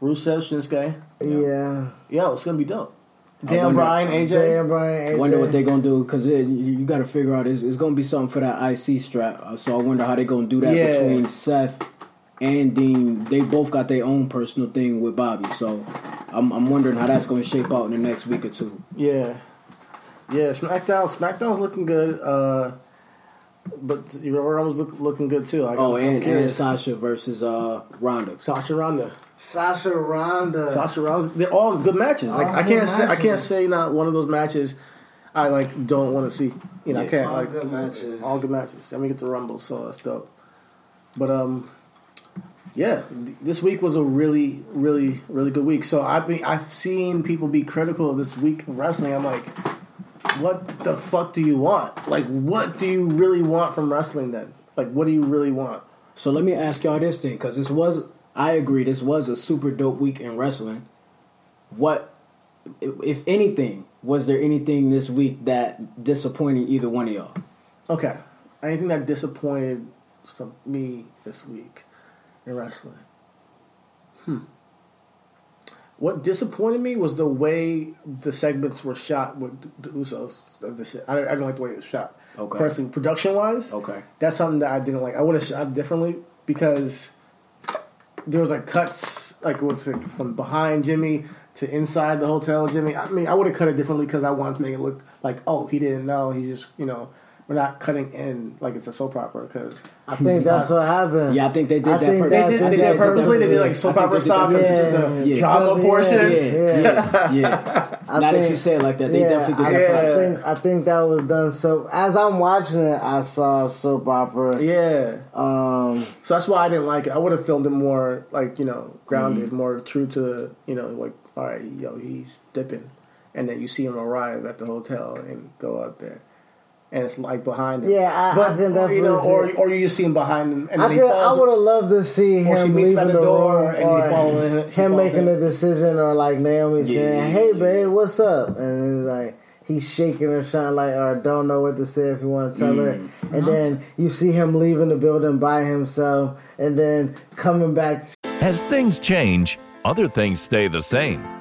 Rusev, Shinsuke. Yeah. Yo, it's gonna be dope. I Dan wonder- Bryan, AJ. Dan Bryan, AJ. I wonder what they gonna do because you, you got to figure out it's, it's gonna be something for that IC strap. Uh, So I wonder how they gonna do that Yeah. between Seth and Dean. They both got their own personal thing with Bobby, so I'm, I'm wondering how that's gonna shape out in the next week or two. Yeah, yeah. SmackDown, SmackDown's looking good. Uh, but Royal Rumble's look, looking good too. Like, Oh, I'm and, and. Sasha versus uh, Ronda. Sasha Ronda. Sasha Ronda. Sasha Ronda. They're all good matches. Like All I can't say I can't say not one of those matches. I like don't want to see. You know, I can't All like good matches. all good matches. And we get the Rumble, so that's dope. But um, yeah, this week was a really, really, really good week. So I've been I've seen people be critical of this week of wrestling. I'm like, what the fuck do you want? Like, what do you really want from wrestling? Then, like, what do you really want? So let me ask y'all this thing, because this was, I agree, this was a super dope week in wrestling. What, if anything, was there anything this week that disappointed either one of y'all? Okay. Anything that disappointed me this week in wrestling? Hmm. What disappointed me was the way the segments were shot with the Usos. Of the shit. I, I didn't like the way it was shot. Okay. Personally, production wise, Okay. that's something that I didn't like. I would have shot differently because there was like cuts, like it was like from behind Jimmy to inside the hotel Jimmy. I mean, I would have cut it differently because I wanted to make it look like, oh, he didn't know. He just, you know, we're not cutting in like it's a soap opera because I think that's what happened. Yeah, I think they did I that think purposely. they that- did, I they did it purposely. They did like soap opera they style that because this is purposely. the Yeah. drama So, portion. Yeah, Yeah. yeah, yeah. I now that think- you say it like that, they yeah, definitely I, did that. I think I think that was done. So as I'm watching it, I saw soap opera. Yeah. Um, So that's why I didn't like it. I would have filmed it more like you know grounded, Mm-hmm. more true to you know like all right, yo, he's dipping, and then you see him arrive at the hotel and go out there, and it's like behind him. Yeah, I- I but can you know, or or you just see him behind him, and I then think he I would have loved to see Or him meets leaving at the, the door room and he or following her- he him follows making her. a decision, or like Naomi Yeah, saying, "Hey, yeah. babe, what's up?" And it's like he's shaking or something like, or don't know what to say if you want to tell her. Mm-hmm. And then you see him leaving the building by himself, and then coming back. As things change, other things stay the same.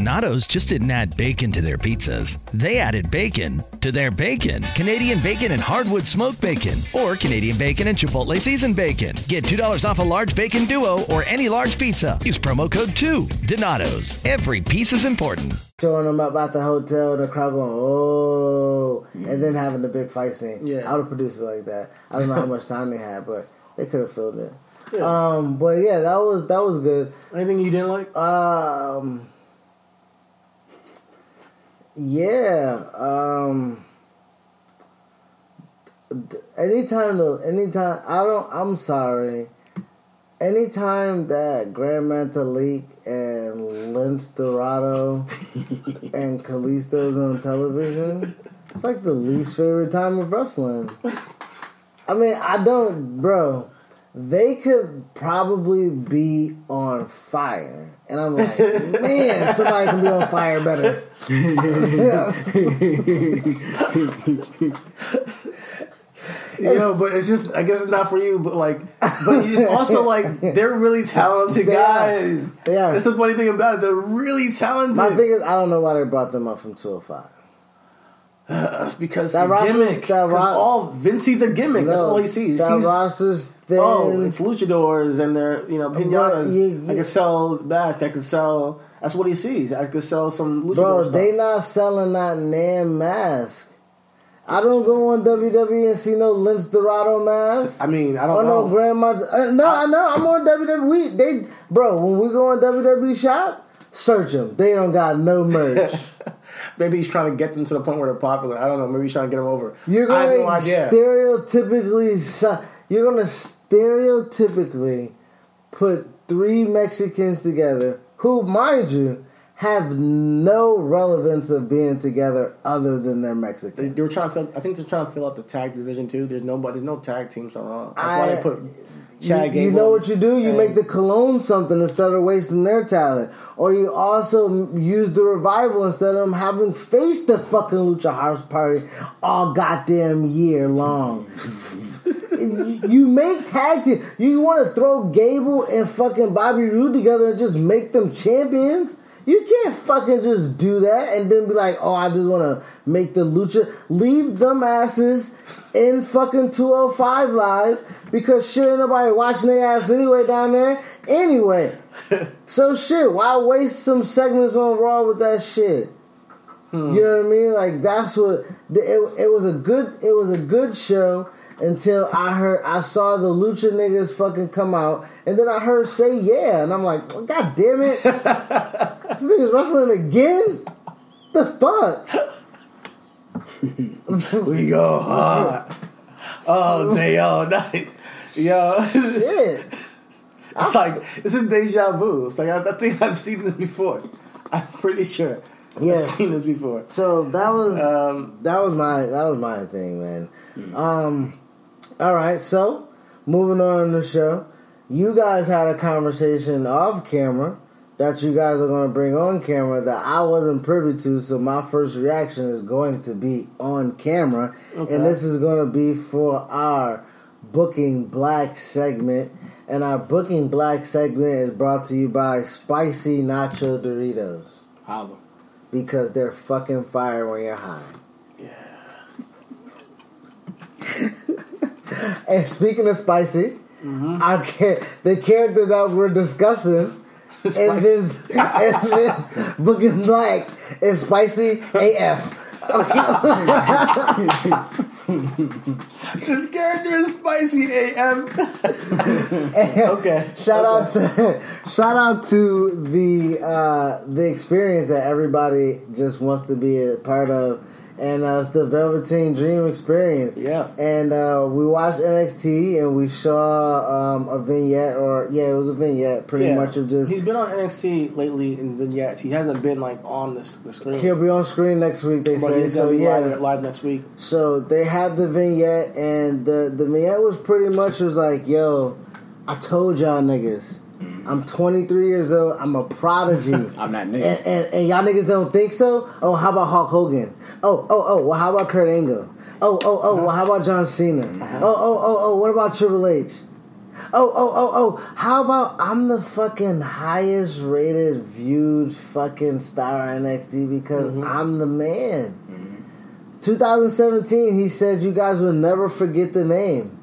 Donato's just didn't add bacon to their pizzas. They added bacon to their bacon. Canadian bacon and hardwood smoked bacon, or Canadian bacon and Chipotle seasoned bacon. Get $2 off a large bacon duo or any large pizza. Use promo code 2. Donato's. Every piece is important. Showing them up at the hotel, the crowd going, oh, and then having the big fight scene. Yeah. I would have produced it like that. I don't know how much time they had, but they could have filled it. Yeah. Um, but yeah, that was that was good. Anything you didn't like? Um, yeah. Um, anytime though, anytime I don't. I'm sorry. Anytime that Gran Metalik and Lince Dorado <laughs> and Kalisto's on television, it's like the least favorite time of wrestling. I mean, I don't, bro. They could probably be on fire, and I'm like, man, somebody can be on fire better. <laughs> You know, but it's just I guess it's not for you. But like, but it's also like they're really talented They are. guys. They are. That's the funny thing about it. They're really talented. My thing is, I don't know why they brought them up from 205. It's <laughs> because That the gimmick. that ro- all Vince sees a gimmick. That's all he sees. That sees roster's thin. oh, it's luchadors and they're you know pinatas. you- I could sell masks. I could sell. That's what he sees. I could sell some luchador Bro, stuff. they not selling that name mask. I don't go on WWE and see no Lince Dorado mask. I mean, I don't Oh know. no, grandma. Uh, no, I know. I'm on WWE. They, bro, when we go on WWE shop, search them. They don't got no merch. <laughs> Maybe he's trying to get them to the point where they're popular. I don't know. Maybe he's trying to get them over. You're gonna have no idea. stereotypically. You're gonna stereotypically put three Mexicans together, who, mind you, have no relevance of being together other than they're Mexican. they were trying to fill. I think they're trying to fill out the tag division too. There's nobody. There's no tag teams wrong. That's why they put Chad you Gable know what you do? You make the cologne something instead of wasting their talent. Or you also use the revival instead of them having faced the fucking Lucha House Party all goddamn year long. <laughs> you make tag team. You want to throw Gable and fucking Bobby Roode together and just make them champions? You can't fucking just do that and then be like, oh, I just want to make the lucha. Leave them asses in fucking 205 live because shit ain't nobody watching their ass anyway down there. Anyway. <laughs> so shit, why waste some segments on Raw with that shit? You hmm. know what I mean? Like that's what it, it was a good it was a good show until I heard I saw the lucha niggas fucking come out and then I heard say yeah and I'm like god damn it <laughs> this niggas wrestling again the fuck We go hard all day, all night. Yo, shit it's like this is deja vu. It's like I, I think I've seen this before. I'm pretty sure Yeah. I've seen this before. so that was Um, that was my that was my thing man um all right so moving on in the show you guys had a conversation off camera that you guys are going to bring on camera that I wasn't privy to so my first reaction is going to be on camera Okay. and this is going to be for our booking black segment and our booking black segment is brought to you by spicy nacho doritos Holla. because they're fucking fire when you're high. <laughs> <laughs> and speaking of spicy, I care the character that we're discussing in this in this book is black is spicy AF. this character is spicy AM. <laughs> okay. Shout out to shout out to the uh, the experience that everybody just wants to be a part of and uh, it's the Velveteen Dream experience. Yeah. And uh, we watched NXT, and we saw um, a vignette, or yeah, it was a vignette, pretty Yeah. much of just. He's been on NXT lately in vignettes. He hasn't been like on the, the screen. He'll be on screen next week. They but say so. be Yeah, live, live next week. So they had the vignette, and the the vignette was pretty much was like, "Yo, I told y'all niggas, I'm 23 years old. I'm a prodigy. <laughs> I'm not and, nigga. and and y'all niggas don't think so? Oh, how about Hulk Hogan? Oh, oh, oh. Well, how about Kurt Angle? Oh, oh, oh. Well, how about John Cena? Uh-huh. Oh, oh, oh, oh. What about Triple H? Oh, oh, oh, oh. How about I'm the fucking highest rated, viewed fucking star on NXT because mm-hmm. I'm the man. Mm-hmm. 2017, he said you guys will never forget the name.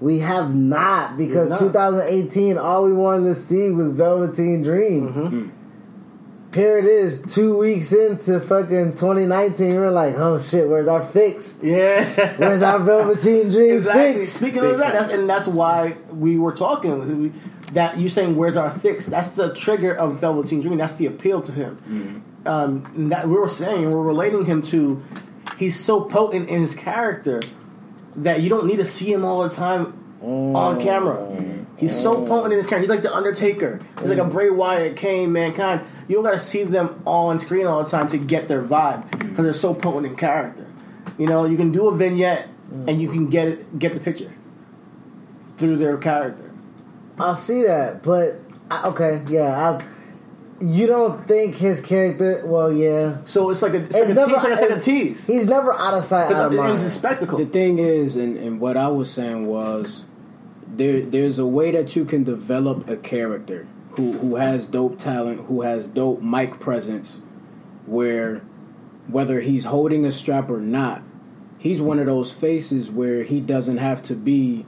We have not because not. 2018, all we wanted to see was Velveteen Dream. Here it is, two weeks into fucking 2019. We're like, oh shit, where's our fix? Yeah. Where's our Velveteen Dream <laughs> Exactly. fix? Speaking of that, that's, and that's why we were talking. We- That you saying, "Where's our fix?" That's the trigger of Velveteen Dream. That's the appeal to him. Mm-hmm. Um, that we were saying, we're relating him to. He's so potent in his character that you don't need to see him all the time on mm. camera. He's so mm. potent in his character. He's like the Undertaker. He's like a mm. Bray Wyatt, Kane, Mankind. You don't got to see them all on screen all the time to get their vibe because they're so potent in character. You know, you can do a vignette and you can get it, get the picture through their character. I'll see that, but I, okay, yeah. I, you don't think his character? Well, yeah. So it's like a, it's like a, tease, it's like a, it's tease. He's never out of sight, out of mind. it's a spectacle. The thing is, and, and what I was saying was, there there's a way that you can develop a character who who has dope talent, who has dope mic presence, where whether he's holding a strap or not, he's one of those faces where he doesn't have to be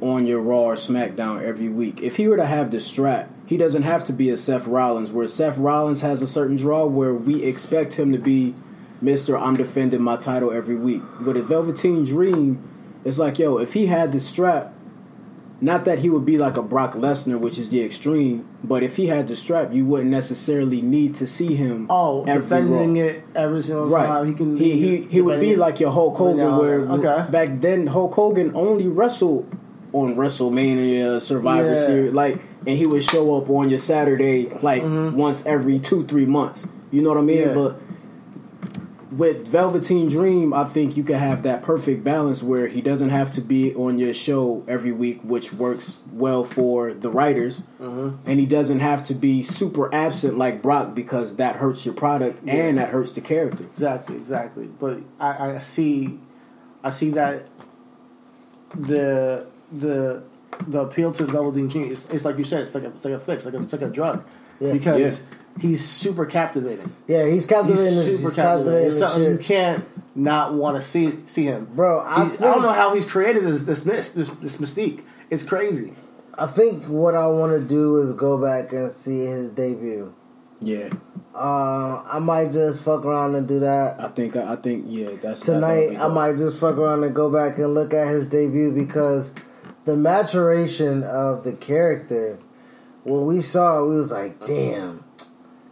on your Raw or SmackDown every week. If he were to have the strap, he doesn't have to be a Seth Rollins, where Seth Rollins has a certain draw where we expect him to be Mr. I'm defending my title every week. But at Velveteen Dream, it's like, yo, if he had the strap, not that he would be like a Brock Lesnar, which is the extreme, but if he had the strap, you wouldn't necessarily need to see him. oh, defending Raw. it every single Right. time. He can. He he, he would be it. like your Hulk Hogan, No, where okay. back then Hulk Hogan only wrestled on WrestleMania, Survivor Yeah. Series, like, and he would show up on your Saturday like once every two three months. You know what I mean? Mm-hmm. Yeah. But with Velveteen Dream, I think you can have that perfect balance where he doesn't have to be on your show every week, which works well for the writers, Mm-hmm. and he doesn't have to be super absent like Brock because that hurts your product and that hurts the character. Exactly, exactly. But I, I see, I see that the the the appeal to Velveteen Dream is it's like you said, it's like a it's like a fix, like a, it's like a drug, Yeah. because Yeah. he's super captivating. yeah, he's captivating. He's super he's captivating. It's captivating. something you can't not want to see see him, Bro, I He's- I, don't know how he's created this this this, this, this mystique. It's crazy. I think what I want to do is go back and see his debut. Yeah, Uh, I might just fuck around and do that. I think I think yeah. That's tonight I might just fuck around and go back and look at his debut because the maturation of the character when we saw it we was like damn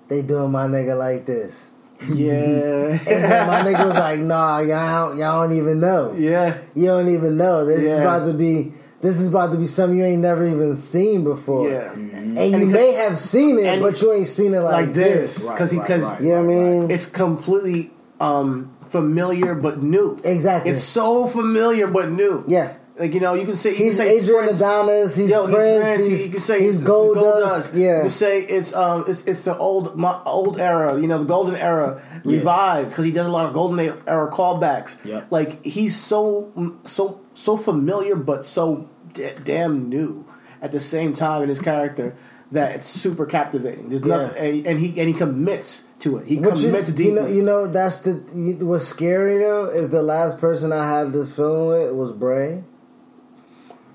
they doing my nigga like this Yeah, and then my nigga was <laughs> like nah y'all don't, y'all don't even know yeah. you don't even know this is about to be this is about to be something you ain't never even seen before Yeah. and you may have seen it but you ain't seen it like, like this this, Right, because right, because right. you know what I mean it's completely um, familiar but new. Exactly. It's so familiar but new. yeah Like you know, you can say you He's can say Adrian Prince. Adonis. He's Yo, he's Prince. Prince. He's, you can say he's Gold Dust. Yeah. You can say it's um it's it's the old mo- old era. You know, the golden era revived because he does a lot of golden era callbacks. Yeah. Like he's so so so familiar but so d- damn new at the same time in his character that it's super captivating. There's Yeah. nothing, and, he and he commits to it. He you, commits deeply. you know, you know that's the what's scary though is the last person I had this feeling with was Bray.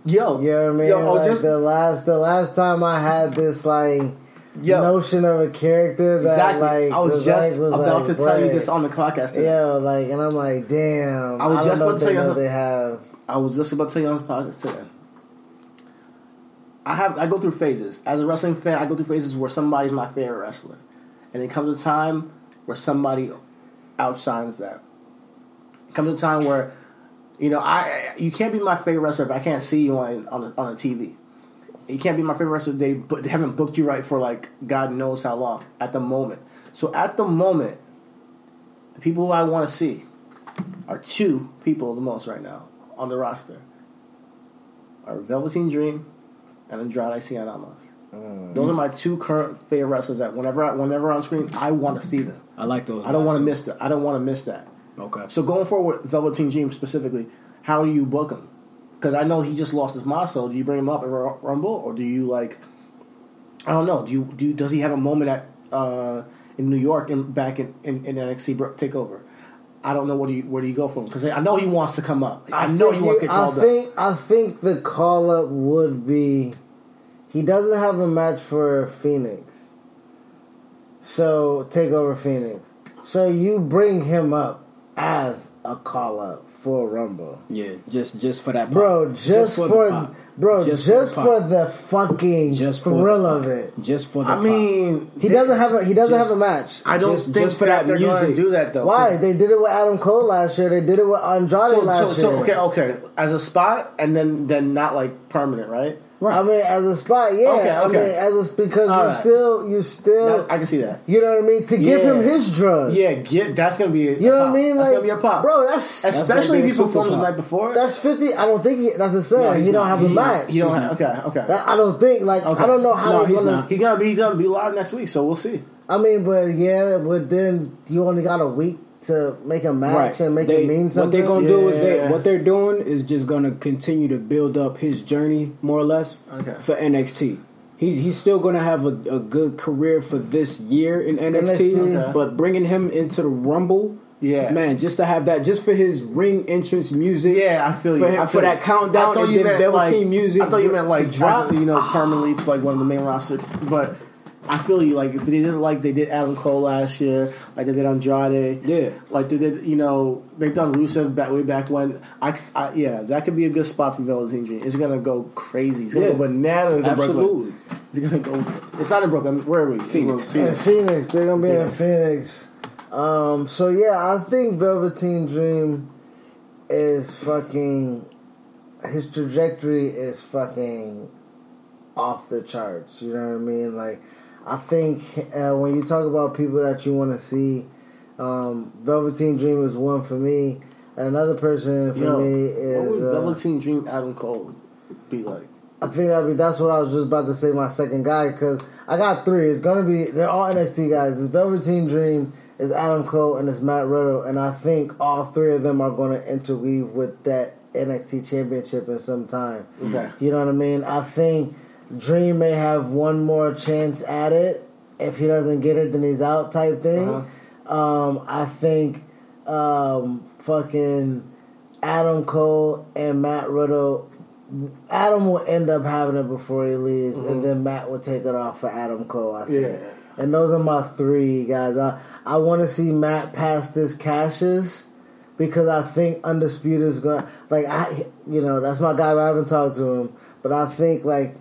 Yo, You know what I mean? Yo, oh, like just the last the last time I had this like Yo. notion of a character that exactly. like I was was just like, was about like to tell you this on the podcast today. Yeah, like, and I'm like, damn. I was don't just about to tell you know they have. I was just about to tell you on this podcast today. I have I go through phases. As a wrestling fan, I go through phases where somebody's my favorite wrestler. And it comes a time where somebody outshines that. It comes a time where, you know, I you can't be my favorite wrestler if I can't see you on on on the TV. You can't be my favorite wrestler. if They but they haven't booked you right for like God knows how long at the moment. So at the moment, the people who I want to see are two people the most right now on the roster. Are Velveteen Dream and Andrade Cien Almas. Mm. Those are my two current favorite wrestlers that whenever I, whenever on screen I want to see them. I like those. I don't want to miss that. I don't want to miss that. Too. Okay. So going forward, with Velveteen Dream specifically, how do you book him? Because I know he just lost his muscle. Do you bring him up at Ru- Rumble, or do you like? I don't know. Do you do? You, does he have a moment at uh, in New York and back in, in, in NXT bro- Takeover? I don't know. What do you where do you go from? Because I know he wants to come up. I, know he wants to get I called up. think I think the call up would be he doesn't have a match for Phoenix. So take over Phoenix. So you bring him up as a call up for Rumble. Yeah, just just for that, pop. Bro, just, the for, pop. bro, Just just, for the for, the fucking Just for the thrill pop. of it. just for the. I pop. mean, He doesn't have a he doesn't Just- have a match. I don't just- think just for that, that they're going to music. do that though. Why? They did it with Adam Cole last year. They did it with Andrade So, so, last so year. okay, okay, as a spot, and then then not like permanent, right? I mean, as a spot, yeah. Okay, I mean, as a because All you right. still you still That- I can see that. you know what I mean to give Yeah. him his drug. Yeah, get that's gonna be. A, You know a what. I mean? That's Like, gonna be a pop, bro. That's that's, Especially if he performs the night before. That's fifty. I don't think he, that's a saying. No, he don't have a match. He don't have. Okay, okay. That- I don't think like Okay. I don't know how No, he's gonna. not. He gonna be gonna be live next week, so we'll see. I mean, but yeah, but then you only got a week to make a match right. and make They- it mean something. What they're gonna do is they what they're doing is just gonna continue to build up his journey more or less Okay. for NXT. He's he's still gonna have a, a good career for this year in NXT, NXT. Okay. but bringing him into the Rumble, Yeah. man, just to have that, just for his ring entrance music, Yeah, I feel you. for, him, I for that you. countdown I thought and you then meant like Velveteen music. I thought you meant like to drop. you know permanently <sighs> to like one of the main roster, but. I feel you. Like if they did like they did Adam Cole last year, like they did Andrade, Yeah. like they did. You know, they've done Rusev back way back when. I, I yeah, that could be a good spot for Velveteen Dream. It's gonna go crazy. It's gonna Yeah. go bananas in Absolutely. Brooklyn. It's gonna go. It's not in Brooklyn. Where are we? Phoenix. in Phoenix. They're gonna be in Phoenix. Phoenix. Um, so yeah, I think Velveteen Dream is fucking. His trajectory is fucking off the charts. You know what I mean? Like, I think uh, when you talk about people that you want to see, um, Velveteen Dream is one for me. And another person for Yo, me what is. would uh, Velveteen Dream Adam Cole be like? I think I mean that's what I was just about to say. My second guy because I got three. It's gonna be they're all NXT guys. It's Velveteen Dream, it's Adam Cole, and it's Matt Riddle. And I think all three of them are going to interweave with that NXT Championship in some time. Okay. You know what I mean? I think Dream may have one more chance at it. If he doesn't get it, then he's out type thing. Um, I think um, fucking Adam Cole and Matt Riddle. Adam will end up having it before he leaves, and then Matt will take it off for Adam Cole. I think. Yeah. And those are my three guys. I I want to see Matt pass this Cassius because I think Undisputed is going. Like I, you know, that's my guy. But I haven't talked to him, but I think like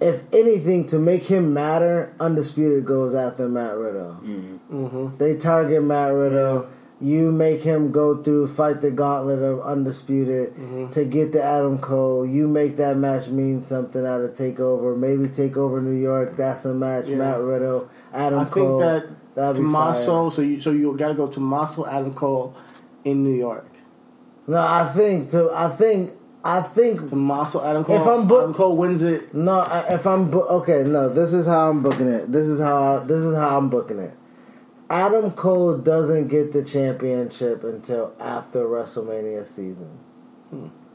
if anything to make him matter, Undisputed goes after Matt Riddle. Mm-hmm. They target Matt Riddle. You make him go through, fight the gauntlet of Undisputed Mm-hmm. to get the Adam Cole. You make that match mean something out of Takeover. Maybe Takeover New York. That's a match. Yeah. Matt Riddle, Adam Cole. I think that that'd be Tommaso. So you so you got to go to Tommaso Adam Cole in New York. No, I think to. I think. I think. Tommaso Adam Cole. If I'm book- Adam Cole wins it. No, I- if I'm bo- okay, no. This is how I'm booking it. This is how. I, this is how I'm booking it. Adam Cole doesn't get the championship until after WrestleMania season.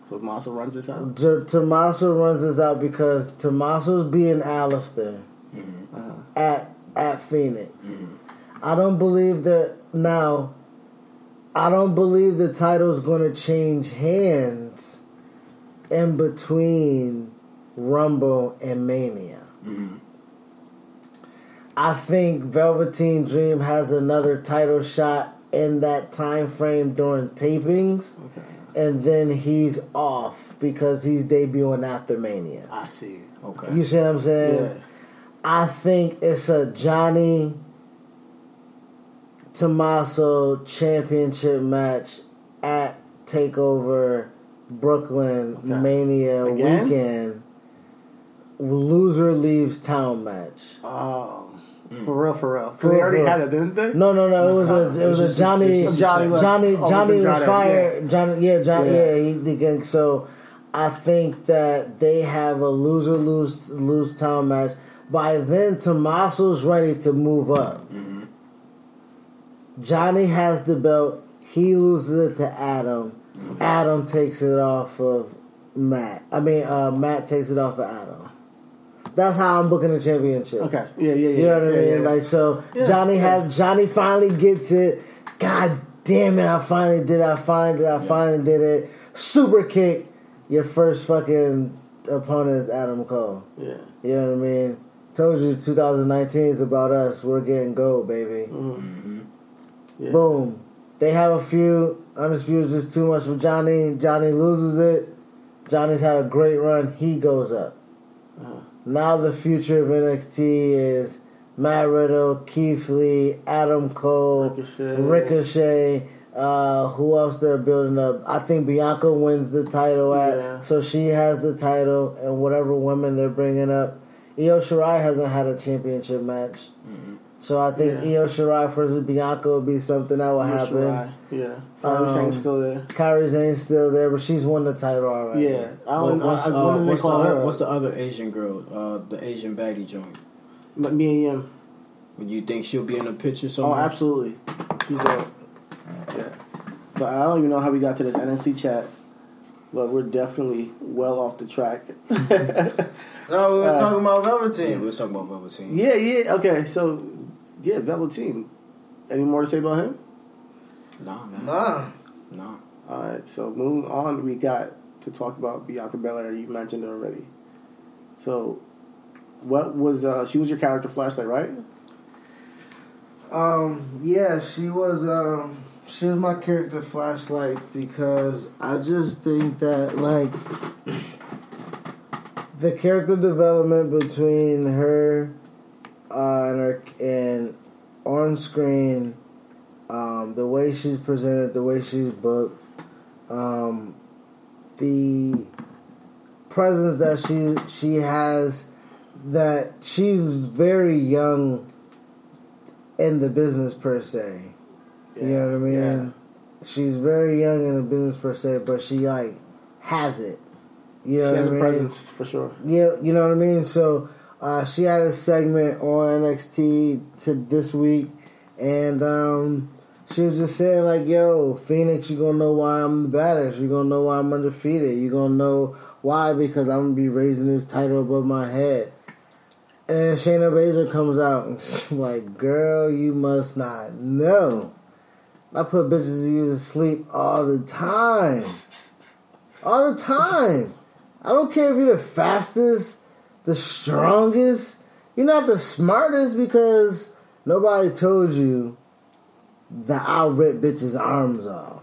So Tommaso runs this out. T- Tommaso runs this out because Tommaso's being Aleister Uh-huh. at at Phoenix. I don't believe that now. I don't believe the title's going to change hands in between Rumble and Mania. Mm-hmm. I think Velveteen Dream has another title shot in that time frame during tapings, and then he's off because he's debuting after Mania. I see. Okay. You see what I'm saying? Yeah. I think it's a Johnny Tommaso championship match at Takeover Brooklyn Okay. Mania Again? weekend. Loser leaves town match. Um, for real, for real. For they real, already for had it, didn't they? No, no, no. It was a it was a just- Johnny it's just Johnny. Johnny Oh, Johnny was fired. Johnny, yeah, Johnny, Yeah. yeah. he, so I think that they have a loser lose lose town match. By then, Tommaso's ready to move up. Johnny has the belt. He loses it to Adam. Adam takes it off of Matt. I mean, uh, Matt takes it off of Adam. That's how I'm booking the championship. Okay. Yeah, yeah, yeah. You know what yeah, I mean? yeah. Like so, Yeah, Johnny yeah. has Johnny finally gets it. God damn it! I finally did. it, I finally did. it, I finally did it. Super kick. Your first fucking opponent is Adam Cole. yeah. You know what I mean? Told you 2019 is about us. We're getting gold, baby. Yeah. Boom. They have a few. Undisputed is just too much for Johnny. Johnny loses it. Johnny's had a great run. He goes up. Uh-huh. Now the future of NXT is Matt Riddle, Keith Lee, Adam Cole, Ricochet. Ricochet. Uh, who else they're building up? I think Bianca wins the title at, Yeah. so she has the title, and whatever women they're bringing up. Io Shirai hasn't had a championship match, so I think Yeah. Io Shirai versus Bianca would be something that will Yeah, happen. Shirai. Yeah. Kairi Um, Sane's still there. Kairi Sane's still there, but she's won the title already. Yeah. I don't know. what's, I, uh, when did what's, the call other, her? what's the other Asian girl? Uh, the Asian baddie joint. But Mia Yim. Would you think she'll be in the picture Oh, absolutely. She's dope. Yeah. But I don't even know how we got to this NSC chat. But we're definitely well off the track. <laughs> No, we were Uh, talking about Yeah, we Velveteen. was talking about Velveteen. yeah, yeah. Okay, so yeah, Velveteen. Any more to say about him? Nah, man. Nah. Nah. All right, so moving on, we got to talk about Bianca Belair. You mentioned her already. So, what was uh, she was your character flashlight, right? Um, yeah, she was um she was my character flashlight because I just think that like <clears throat> the character development between her uh, and her and on screen, um, the way she's presented, the way she's booked, um, the presence that she she has, that she's very young in the business per se. You know what I mean? Yeah. She's very young in the business per se, but she like has it. You know She has what I a mean? presence for sure. Yeah, you know what I mean. So uh, she had a segment on NXT to this week, and um, she was just saying like, "Yo, Phoenix, you're gonna know why I'm the baddest. You're gonna know why I'm undefeated. You're gonna know why because I'm gonna be raising this title above my head." And Shayna Baszler comes out and <laughs> she's like, "Girl, you must not know. I put bitches to sleep all the time, all the time." I don't care if you're the fastest, the strongest. You're not the smartest because nobody told you that I'll rip bitches' arms off.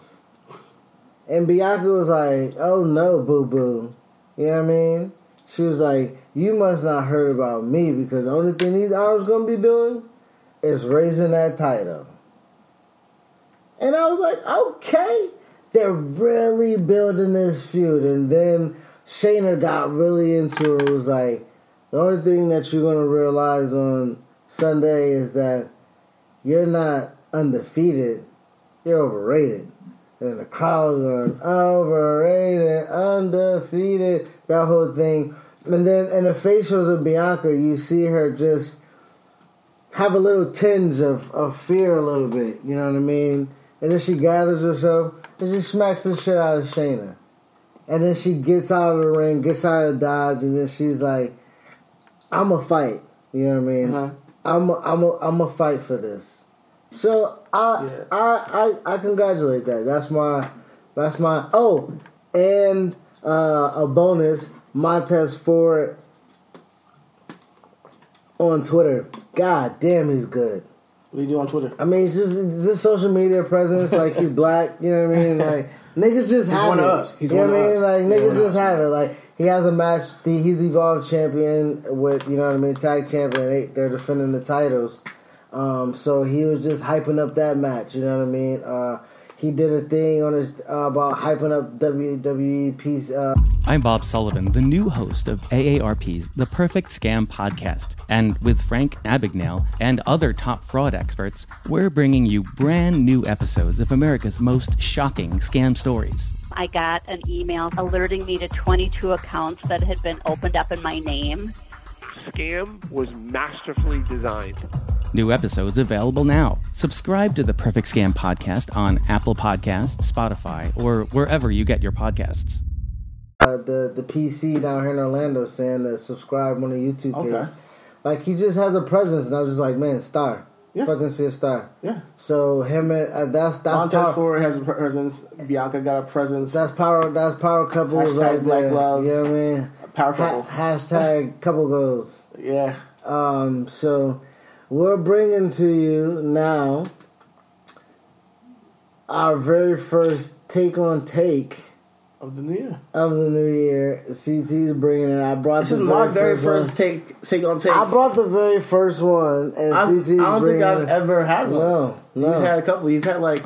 And Bianca was like, oh no, boo boo. You know what I mean? She was like, you must not heard about me because the only thing these arms gonna be doing is raising that title. And I was like, okay. They're really building this feud. And then Shayna got really into it. It was like, the only thing that you're going to realize on Sunday is that you're not undefeated, you're overrated. And the crowd going, overrated, undefeated, that whole thing. And then in the facials of Bianca, you see her just have a little tinge of, of fear a little bit, you know what I mean? And then she gathers herself and she smacks the shit out of Shayna. And then she gets out of the ring, gets out of Dodge, and then she's like, I'm a fight. You know what I mean? Uh-huh. I'm a, I'm a, I'm a fight for this. So I, Yeah. I I I congratulate that. That's my that's my oh, and uh, a bonus Montez Ford on Twitter. God damn, he's good. What do you do on Twitter? I mean, just just social media presence. Like he's <laughs> black. You know what I mean? Like niggas just have one it. of us. He's you know what I mean? Like niggas just us. have it. Like he has a match. the- He's evolved champion with you know what I mean, tag champion. They, they're defending the titles. Um, so he was just hyping up that match. You know what I mean? Uh, he did a thing on his uh, about hyping up WWE piece. Uh, I'm Bob Sullivan, the new host of AARP's The Perfect Scam podcast. And with Frank Abagnale and other top fraud experts, we're bringing you brand new episodes of America's most shocking scam stories. I got an email alerting me to 22 accounts that had been opened up in my name. Scam was masterfully designed. New episodes available now. Subscribe to the Perfect Scam podcast on Apple Podcasts, Spotify, or wherever you get your podcasts. uh, the the PC down here in Orlando saying to subscribe on the YouTube page. Okay. Like he just has a presence, and I was just like, man, star, Yeah. fucking see a star. Yeah. So him and uh, that's that's Montez power, Ford has a presence. Bianca got a presence. that's power that's power couples Hashtag right Black there. Love. You know what I mean? Power Ha- hashtag couple goals. yeah. Um, so we're bringing to you now our very first take on take Of the new year. of the new year. CT's bringing it. I brought This the is my very one. first take take on take. I brought the very first one, and I, I CT's don't think I've it. ever had one. No, no. You've had a couple. You've had like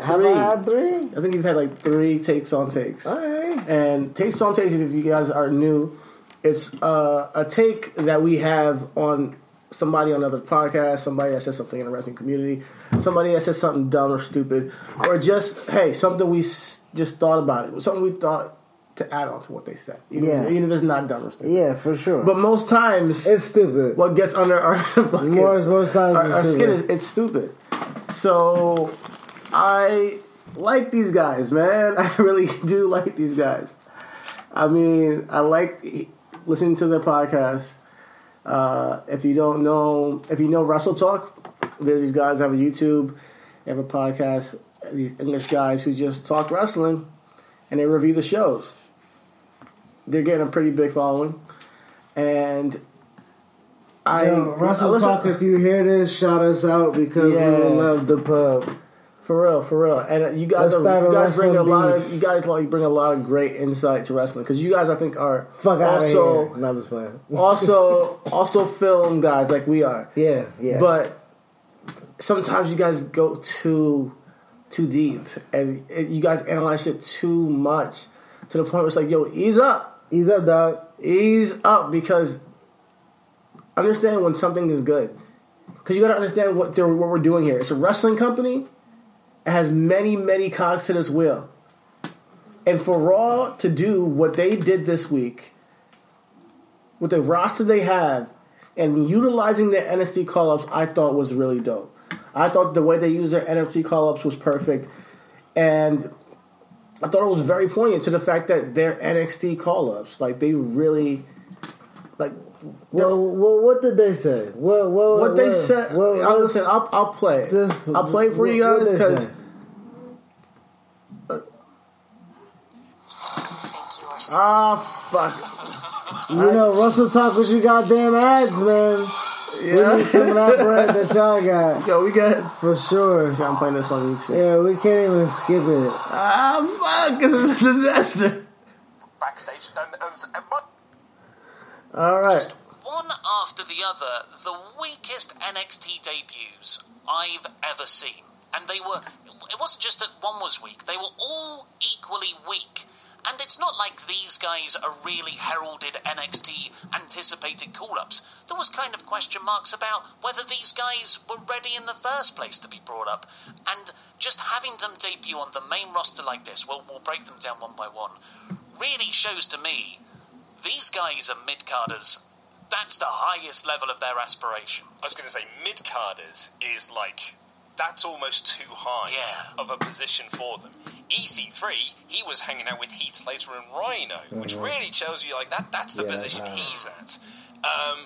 Have. I had three? I think you've had like three takes on takes. All right. And takes on takes, if you guys are new, it's uh, a take that we have on somebody on another podcast, somebody that says something in the wrestling community, somebody that says something dumb or stupid, or just hey, something we s- just thought about it, something we thought to add on to what they said, even, Yeah. even if it's not dumb or stupid. Yeah, for sure. But most times, it's stupid. what gets under our <laughs> More- most times our, our skin is it's stupid. So I like these guys, man. <laughs> I really do like these guys. I mean, I like listening to their podcast. Uh, if you don't know, if you know WrestleTalk, there's these guys have a YouTube, they have a podcast. These English guys who just talk wrestling, and they review the shows. They're getting a pretty big following, and I Yo, I Russell listen- Talk, if you hear this, shout us out because Yeah. we love the pub. For real, for real, and uh, you guys, are, you guys bring a wrestling lot of, you guys like bring a lot of great insight to wrestling because you guys, I think, are Fuck out of also. No, I'm just playing. <laughs> also also film guys like we are. Yeah, yeah. But sometimes you guys go too too deep, and, you guys analyze shit too much to the point where it's like, yo, ease up, Ease up, dog. ease up, because understand when something is good. Because you got to understand what they're, what we're doing here. It's a wrestling company. Has many many cogs to this wheel, and for Raw to do what they did this week, with the roster they have, and utilizing their NXT call ups, I thought was really dope. I thought the way they used their NXT call ups was perfect, and I thought it was very poignant to the fact that their NXT call ups, like they really, Well, well, what did they say? What, what, what they what- said. what- I'll what- listen. I'll, I'll play. Just- I'll play it for you what- what guys because say? ah fuck You know, WrestleTalk with you goddamn ads, man. We yeah. need some of that bread that y'all got. <laughs> Yo, we got. For sure. See, I'm playing this on YouTube. Yeah, we can't even skip it. Ah fuck! This is a disaster. backstage. And, and, and my- All right. just one after the other, the weakest NXT debuts I've ever seen. And they were, it wasn't just that one was weak, they were all equally weak. And it's not like these guys are really heralded NXT anticipated call ups. There was kind of question marks about whether these guys were ready in the first place to be brought up. And just having them debut on the main roster like this, we'll, we'll break them down one by one, really shows to me these guys are mid carders. That's the highest level of their aspiration. I was going to say mid carders is like that's almost too high Yeah. of a position for them. EC3, he was hanging out with Heath Slater and Rhino, which really tells you like that that's the Yeah, position uh, he's at. Um,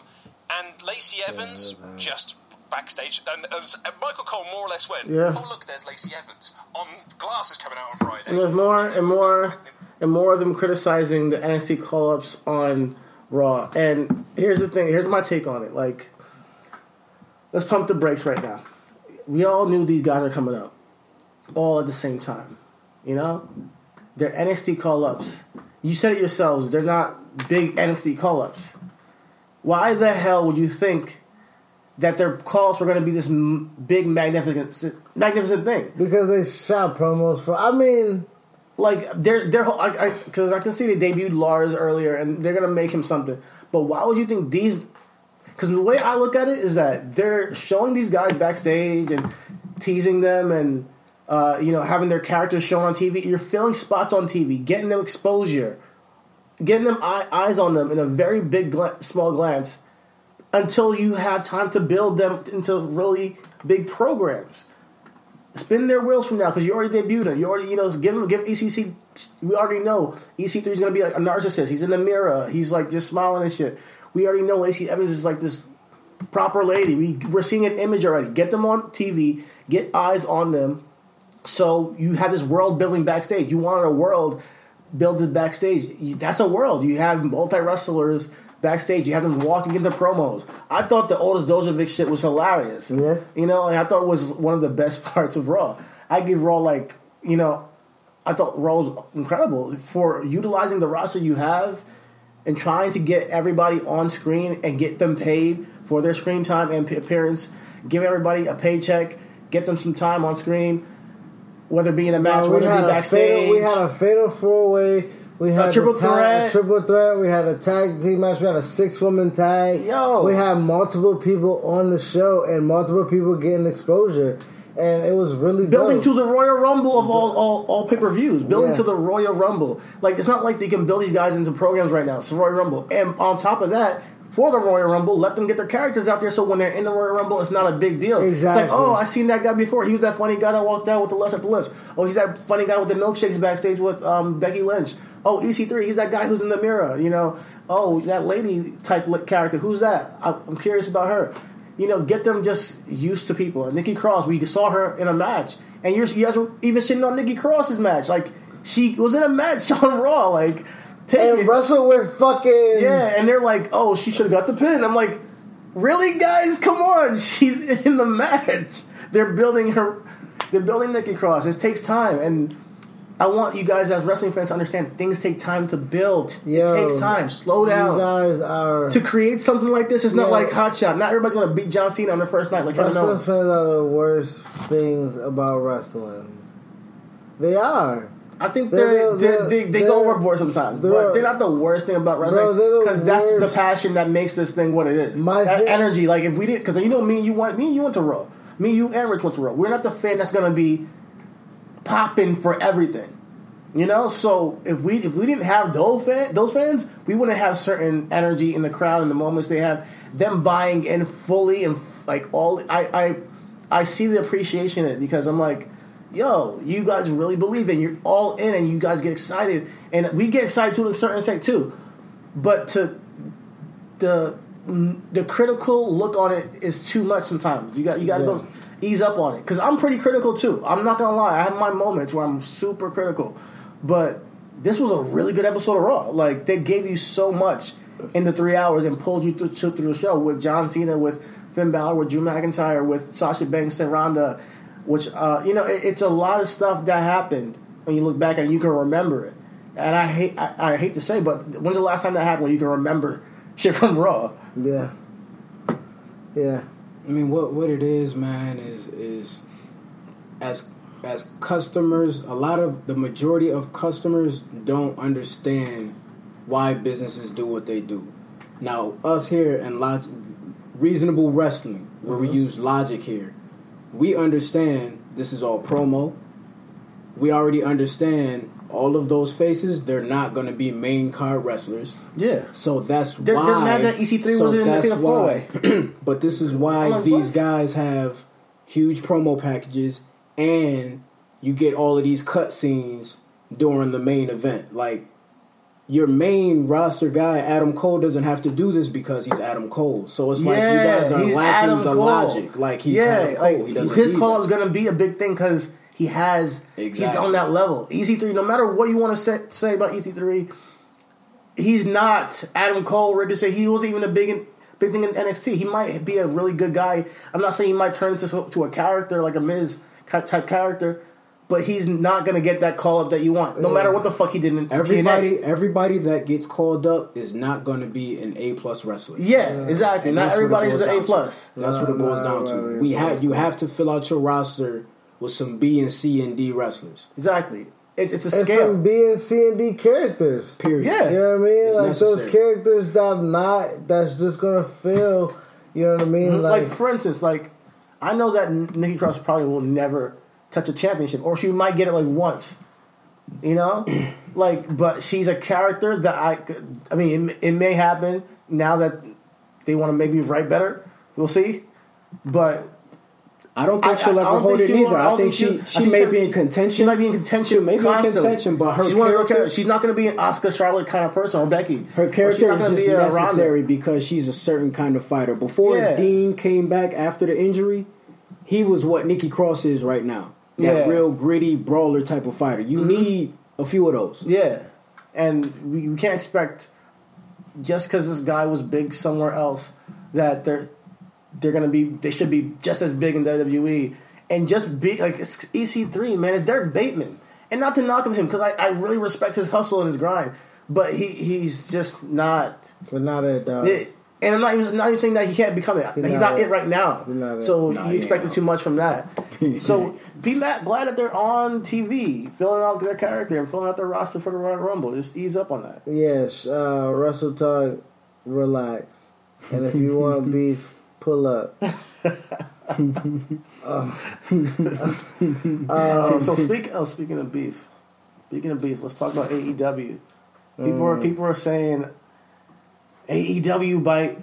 and Lacey Evans just backstage, and uh, Michael Cole more or less went. Yeah. Oh look, there's Lacey Evans on Glass is coming out on Friday. And there's more and more and more of them criticizing the NXT call ups on Raw. And here's the thing, here's my take on it. Like, let's pump the brakes right now. We all knew these guys are coming up. All at the same time. You know? They're NXT call ups. You said it yourselves, they're not big NXT call ups. Why the hell would you think that their calls were going to be this m- big magnificent magnificent thing. Because they shot promos for. I mean, Like they're they're i because I, can see they debuted Lars earlier and they're gonna make him something. But why would you think these? Because the way I look at it is that they're showing these guys backstage and teasing them and uh, you know having their characters shown on TV. You're filling spots on TV, getting them exposure, getting them eye, eyes on them in a very big gla- small glance until you have time to build them into really big programs spin their wheels from now because you already debuted him. You already, you know, give him, give EC3. We already know EC3 is going to be like a narcissist. He's in the mirror. He's like just smiling and shit. We already know Lacey Evans is like this proper lady. We we're seeing an image already. Get them on TV. Get eyes on them. So you have this world building backstage. You wanted a world built backstage. You, that's a world. You have multi wrestlers backstage. You have them walking in the promos. I thought the Otis Dozovic shit was hilarious. Yeah. You know, and I thought it was one of the best <laughs> parts of Raw. I give Raw like, you know, I thought Raw was incredible for utilizing the roster you have and trying to get everybody on screen and get them paid for their screen time and appearance. Give everybody a paycheck. Get them some time on screen, whether it be in a match, we whether it be backstage. fatal, we had a fatal four way. We had triple a tag, threat. a triple threat. We had a tag team match. We had a six woman tag. Yo. we had multiple people on the show and multiple people getting exposure, and it was really building dope. to the Royal Rumble of all all, all pay per views. Building Yeah. to the Royal Rumble. Like it's not like they can build these guys into programs right now. It's the Royal Rumble, and on top of that. For the Royal Rumble, let them get their characters out there so when they're in the Royal Rumble, it's not a big deal. Exactly. It's like, oh, I seen that guy before. He was that funny guy that walked out with the list at the list. Oh, he's that funny guy with the milkshakes backstage with um, Becky Lynch. Oh, EC3, he's that guy who's in the mirror. You know, oh, that lady type character. Who's that? I- I'm curious about her. You know, get them just used to people. And Nikki Cross, we saw her in a match, and you're, you guys were even sitting on Nikki Cross's match. Like she was in a match <laughs> on Raw. Like take and it. Russell with fucking Yeah, and they're like, "Oh, she should have got the pin." I'm like, "Really, guys? Come on! <laughs> She's in the match. They're building her. They're building Nikki Cross. It takes time, and I want you guys as wrestling fans to understand things take time to build. Yo, it takes time. Slow down. You guys are to create something like this, is not Yeah. like Hot Shot. Not everybody's gonna beat John Cena on the first night like wrestling fans are the worst things about wrestling. They are. I think They're- they're, they're- they're, they, they go overboard sometimes, they're- but they're not the worst thing about wrestling because that's the passion that makes this thing what it is. My that thing- energy, like if we did, because you know me and you want me and you went to Raw, me, you, and Rich went to Raw. We're not the fan that's gonna be popping for everything, you know. So if we if we didn't have those fan, those fans, we wouldn't have certain energy in the crowd in the moments they have them buying in fully and like all. I I I see the appreciation in it because I'm like yo, you guys really believe it. You're all in, and you guys get excited, and we get excited to a certain extent too. But to the the critical look on it is too much sometimes. You got you got to go ease up on it because I'm pretty critical too. I'm not gonna lie. I have my moments where I'm super critical, but this was a really good episode of Raw. Like they gave you so much in the three hours and pulled you through, through the show with John Cena, with Finn Balor, with Drew McIntyre, with Sasha Banks and Ronda which uh, you know it, it's a lot of stuff that happened when you look back and you can remember it. And I hate I, I hate to say, but when's the last time that happened when you can remember <laughs> shit from Raw? Yeah. Yeah. I mean, what what it is, man, is is as as customers, a lot of the majority of customers don't understand why businesses do what they do. Now, us here in log- reasonable wrestling, where we Mhm. use logic here, we understand this is all promo. We already understand all of those faces. They're not going to be main card wrestlers. Yeah. So that's They're- they're why mad that EC3 so wasn't in the four way. <clears throat> but this is why like, these what? guys have huge promo packages, and you get all of these cut scenes during the main event. Like your main roster guy, Adam Cole, doesn't have to do this because he's Adam Cole. So it's like you guys are lacking Adam the Cole. logic. Like he's yeah, Adam Cole. like he his call that. is gonna be a big thing because he has he's on that level. EC3, no matter what you want to say, say about EC3, he's not Adam Cole. Ricochet, he wasn't even a big big thing in NXT. He might be a really good guy. I'm not saying he might turn into to a character like a Miz type character, but he's not gonna get that call up that you want, no matter what the fuck he did in TNA. Everybody, everybody that gets called up is not going to be an A plus wrestler. Yeah, exactly. And Not that's what it everybody's an A plus. That's what it boils down to. we have you have to fill out your roster with some B and C and D wrestlers. Exactly. It's, it's a And scale. some B and C and D characters. Period. Yeah. You know what I mean? It's like those characters that not that's just gonna fill. You know what I mean? Mm-hmm. like, Like, for instance, like I know that Nikki Cross probably will never touch a championship, or she might get it like once. You know, <clears throat> like, but she's a character that I. could- I mean, it, it may happen now that they want to maybe write better. We'll see, but I don't think I- she'll I- I ever don't hold it either. I I think think she she- she may be in contention. She might be in contention. She may be in contention, but her she's one of those character- She's not going to be an Oscar Charlotte kind of person or Becky. Her character is just be a Ronda. necessary because she's a certain kind of fighter. Before Yeah. Dean came back after the injury, he was what Nikki Cross is right now. That Yeah. Mm-hmm. real gritty brawler type of fighter. You need a few of those. Yeah, and we, we can't expect just because this guy was big somewhere else that they're they're gonna be they should be just as big in WWE and just be like it's EC3 man. It's Derrick Bateman, and not to knock him because I, I really respect his hustle and his grind, but he he's just not. but not it, dog. it. And I'm not even, not even saying that he can't become it. He's, not not, it. right now. Not. So Nah, you expected too much from that. <laughs> so be mad, glad that they're on TV, filling out their character and filling out their roster for the Royal Rumble. Just ease up on that. Yes, uh, WrestleTalk, relax. And if you want <laughs> beef, pull up. <laughs> Uh, <laughs> okay, oh. um, <laughs> so speak, oh, speaking of beef, speaking of beef, let's talk about AEW. People are mm. people are saying AEW by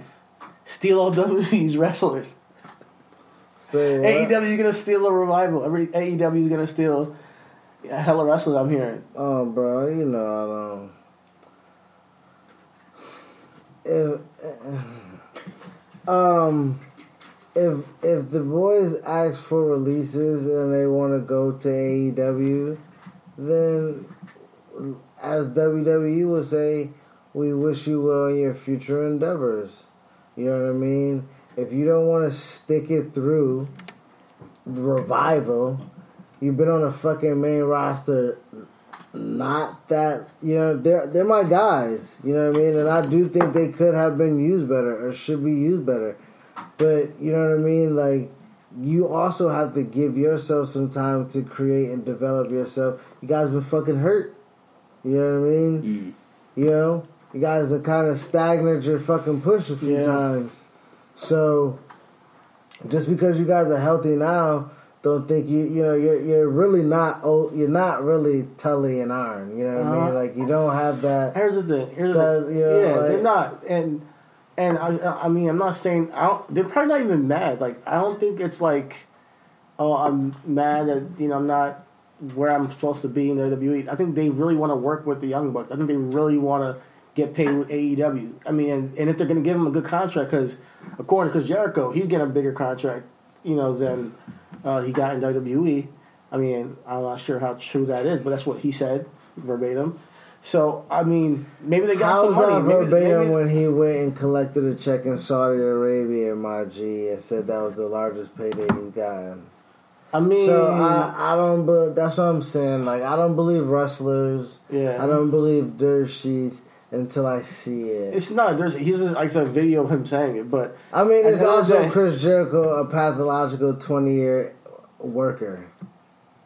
steal all WWE's wrestlers. Say what? AEW is gonna steal a revival. Every AEW is gonna steal a hella wrestlers. I'm hearing. Oh, bro, you know I don't. If eh, eh. Um, if if the boys ask for releases and they want to go to AEW, then as WWE would say, we wish you well in your future endeavors. You know what I mean? If you don't want to stick it through the revival, you've been on the fucking main roster not that you know they're they're my guys you know what i mean? And i do think they could have been used better or should be used better. But you know what i mean? Like you also have to give yourself some time to create and develop yourself. You guys been fucking hurt. You know what i mean? Mm. You know? You guys are kind of stagnant your fucking push a few Yeah. times. So just because you guys are healthy now don't think you you know you're you're really not oh you're not really Tully and Arn. You know what I Uh-huh. mean? Like you don't have that. Here's the thing. Here's the That, thing. you know, yeah, like- they're not. And and I I mean I'm not saying I don't. They're probably not even mad. Like I don't think it's like, oh I'm mad that you know I'm not where I'm supposed to be in the WWE. I think they really want to work with the Young Bucks. I think they really want to get paid with AEW. I mean, and, and if they're going to give him a good contract, because according to Chris Jericho, he's getting a bigger contract, you know, than uh, he got in WWE. I mean, I'm not sure how true that is, but that's what he said verbatim. So I mean, maybe they got How some money. Maybe- verbatim maybe- when he went and collected a check in Saudi Arabia, my G, and said that was the largest payday he's gotten? I mean, So I I don't but that's what I'm saying. Like I don't believe wrestlers. yeah, I don't believe dirt sheets until I see it. It's not. There's he's just like a video of him saying it, but I mean, it's the end of the also Chris Jericho, a pathological 20 year worker.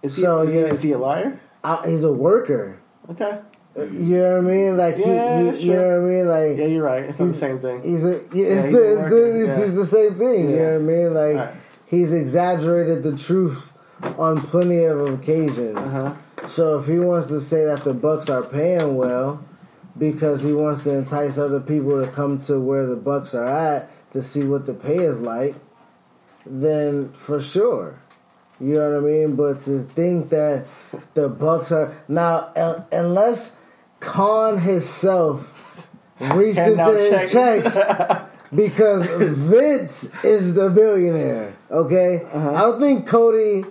is he, So, is, he, yeah. is he a liar? I, he's a worker. Okay, You know what I mean? Like Yeah, he, he you know what I mean? Like yeah, you're right. It's not the same thing. he's a yeah, it's, he's the, it's, the, it's, yeah. it's the same thing. You know what I mean? Like Right. he's exaggerated the truth on plenty of occasions. Uh-huh. So if he wants to say that the Bucks are paying well because he wants to entice other people to come to where the Bucks are at to see what the pay is like, then for sure. You know what I mean? But to think that the Bucks are now un- unless Khan himself reached Handing into his checks. checks <laughs> because Vince is the billionaire. Okay, Uh-huh. I don't think Cody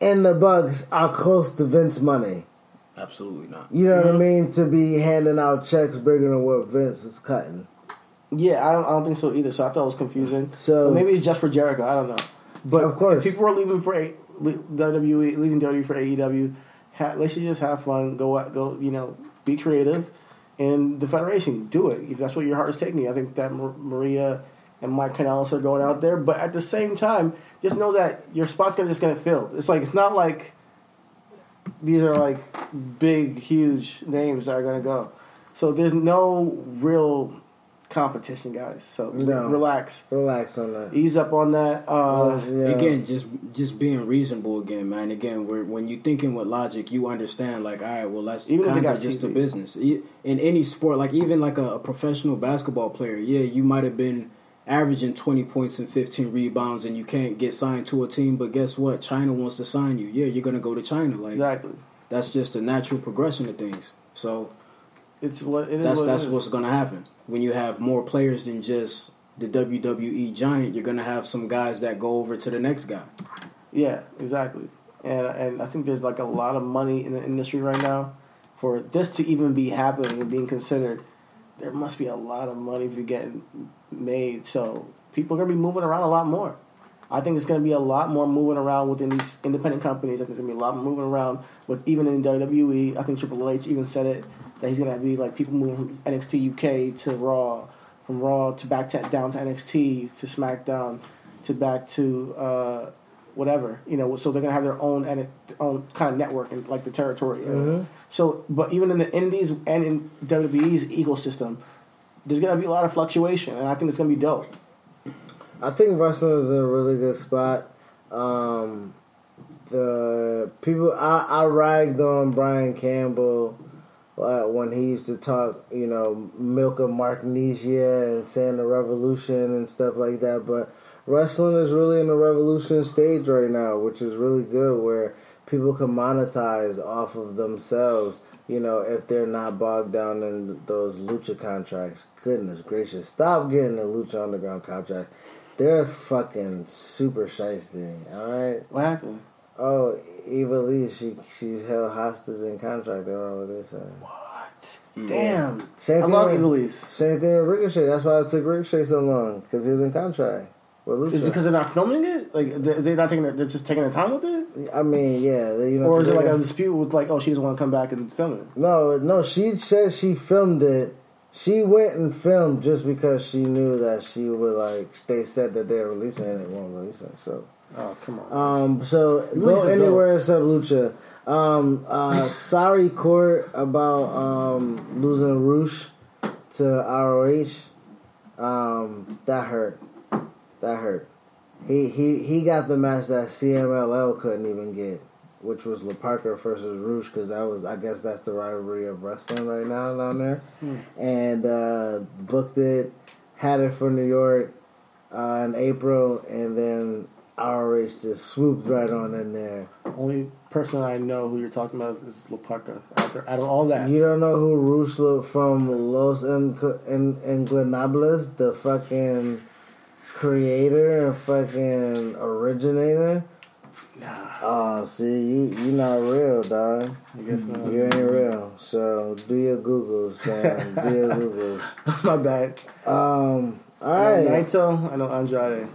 and the Bucks are close to Vince money. Absolutely not. You know Mm-hmm. what I mean? To be handing out checks bigger than what Vince is cutting. Yeah, I don't. I don't think so either. So I thought it was confusing. So- But maybe it's just for Jericho. I don't know. But Of course. people are leaving for a WWE, leaving WWE for AEW. Ha, they should just have fun. Go out, go. You know, be creative. And the Federation, do it if that's what your heart is taking. you. I think that Maria and Mike Kanellis are going out there, but at the same time, just know that your spot's gonna just get filled. It's like it's not like these are like big, huge names that are gonna go. So there's no real competition, guys. So No. relax, Relax on that. ease up on that. Uh, Yeah. Again, just just being reasonable again, man. Again, where when you're thinking with logic, you understand like, all right, well, that's Even if they kind of just a business. In any sport, like even like a, a professional basketball player, yeah, you might have been averaging twenty points and fifteen rebounds, and you can't get signed to a team. But guess what? China wants to sign you. Yeah, you're gonna go to China. Like exactly. that's just a natural progression of things. So It's what it is. that's what that's what's going to happen when you have more players than just the WWE giant. You're going to have some guys that go over to the next guy. Yeah, exactly. And and I think there's like a lot of money in the industry right now for this to even be happening and being considered. There must be a lot of money to be getting made. So people are gonna be moving around a lot more. I think it's gonna be a lot more moving around within these independent companies. I think there's gonna be a lot more moving around with even in WWE. I think Triple H even said it that he's gonna be like people moving from NXT UK to Raw, from Raw to back to down to NXT to SmackDown to back to uh, whatever you know. So they're gonna have their own and own kind of network and like the territory. area. So, but even in the Indies and in WWE's ecosystem, there's gonna be a lot of fluctuation, and I think it's gonna be dope. I think wrestling is in a really good spot. Um, the people I, I ragged on Brian Campbell uh, when he used to talk, you know, milk of Marknesia and saying the revolution and stuff like that. But wrestling is really in the revolution stage right now, which is really good, where people can monetize off of themselves. You know, if they're not bogged down in those lucha contracts. Goodness gracious, stop getting the lucha underground contracts. They're fucking super shiesty. All right. What happened? Oh, Ivelisse, she she's held hostage in contract. They don't know what they say. What? Mm. Damn. Same I thing. love with, Ivelisse. Same thing with Ricochet. That's why it took Ricochet so long because he was in contract with Lucha. Is it because they're not filming it? Like they- they're not taking, it, they're just taking their time with it, I mean, yeah, they- you know. or is it like a dispute with like, oh, she doesn't want to come back and film it? No, no. She said she filmed it. She went and filmed just because she knew that she would like. They said that they're releasing it and it won't release it. So, Oh, come on. um, so go anywhere except Lucha. Um, uh, <laughs> sorry, court about um losing Rush to ROH. Um, that hurt. That hurt. He he he got the match that CMLL couldn't even get, which was La Parker versus Rush, because that was I guess that's the rivalry of wrestling right now down there, and uh, booked it, had it for New York uh, in April, and then ROH just swooped right on in there. Only person I know who you're talking about is La Parka. Out, there, out of all that, You don't know who looked from Los En- En- the fucking creator and fucking originator? Nah. Oh, see, you you not real, dog. I guess not. You ain't real. So do your googles, fam. do your <laughs> googles. My bad. Um. All I. Naito. I know Andrade.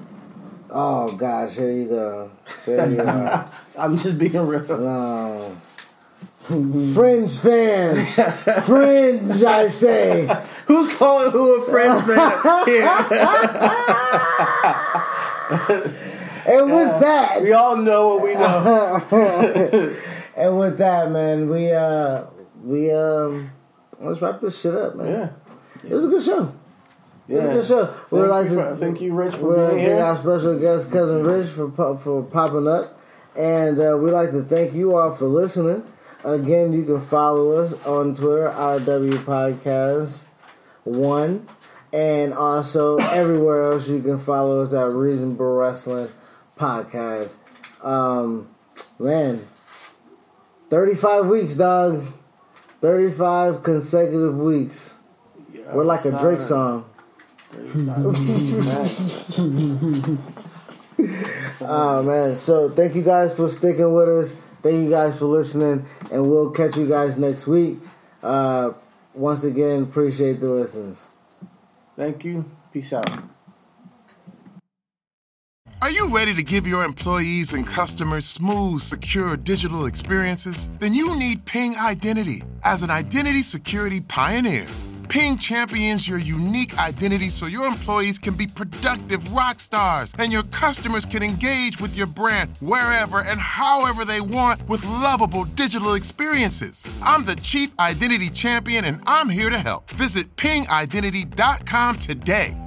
Oh gosh, here you go. There you are. <laughs> I'm just being real. No. Fringe fan. Fringe, I say. <laughs> Who's calling who a friend fan? <laughs> And with that, we all know what we know. and with that, man, we uh we um let's wrap this shit up, man. Yeah. It was a good show. It was a Yeah. good show. Thank, We'd like you to thank you, Rich, for being here. our special guest, cousin Rich, for for popping up, and uh, we'd like to thank you all for listening. Again, you can follow us on Twitter, RW Podcast One, and also everywhere else you can follow us at Reasonable Wrestling Podcast. Um, man, thirty-five weeks, dog. Thirty-five consecutive weeks. We're like a Drake song. <laughs> Oh man! So thank you guys for sticking with us. Thank you guys for listening, and we'll catch you guys next week. Uh, once again, appreciate the listens. Thank you. Peace out. Are you ready to give your employees and customers smooth, secure digital experiences? Then you need Ping Identity as an identity security pioneer. Ping champions your unique identity so your employees can be productive rock stars and your customers can engage with your brand wherever and however they want with lovable digital experiences. I'm the Chief Identity Champion and I'm here to help. Visit pingidentity.com today.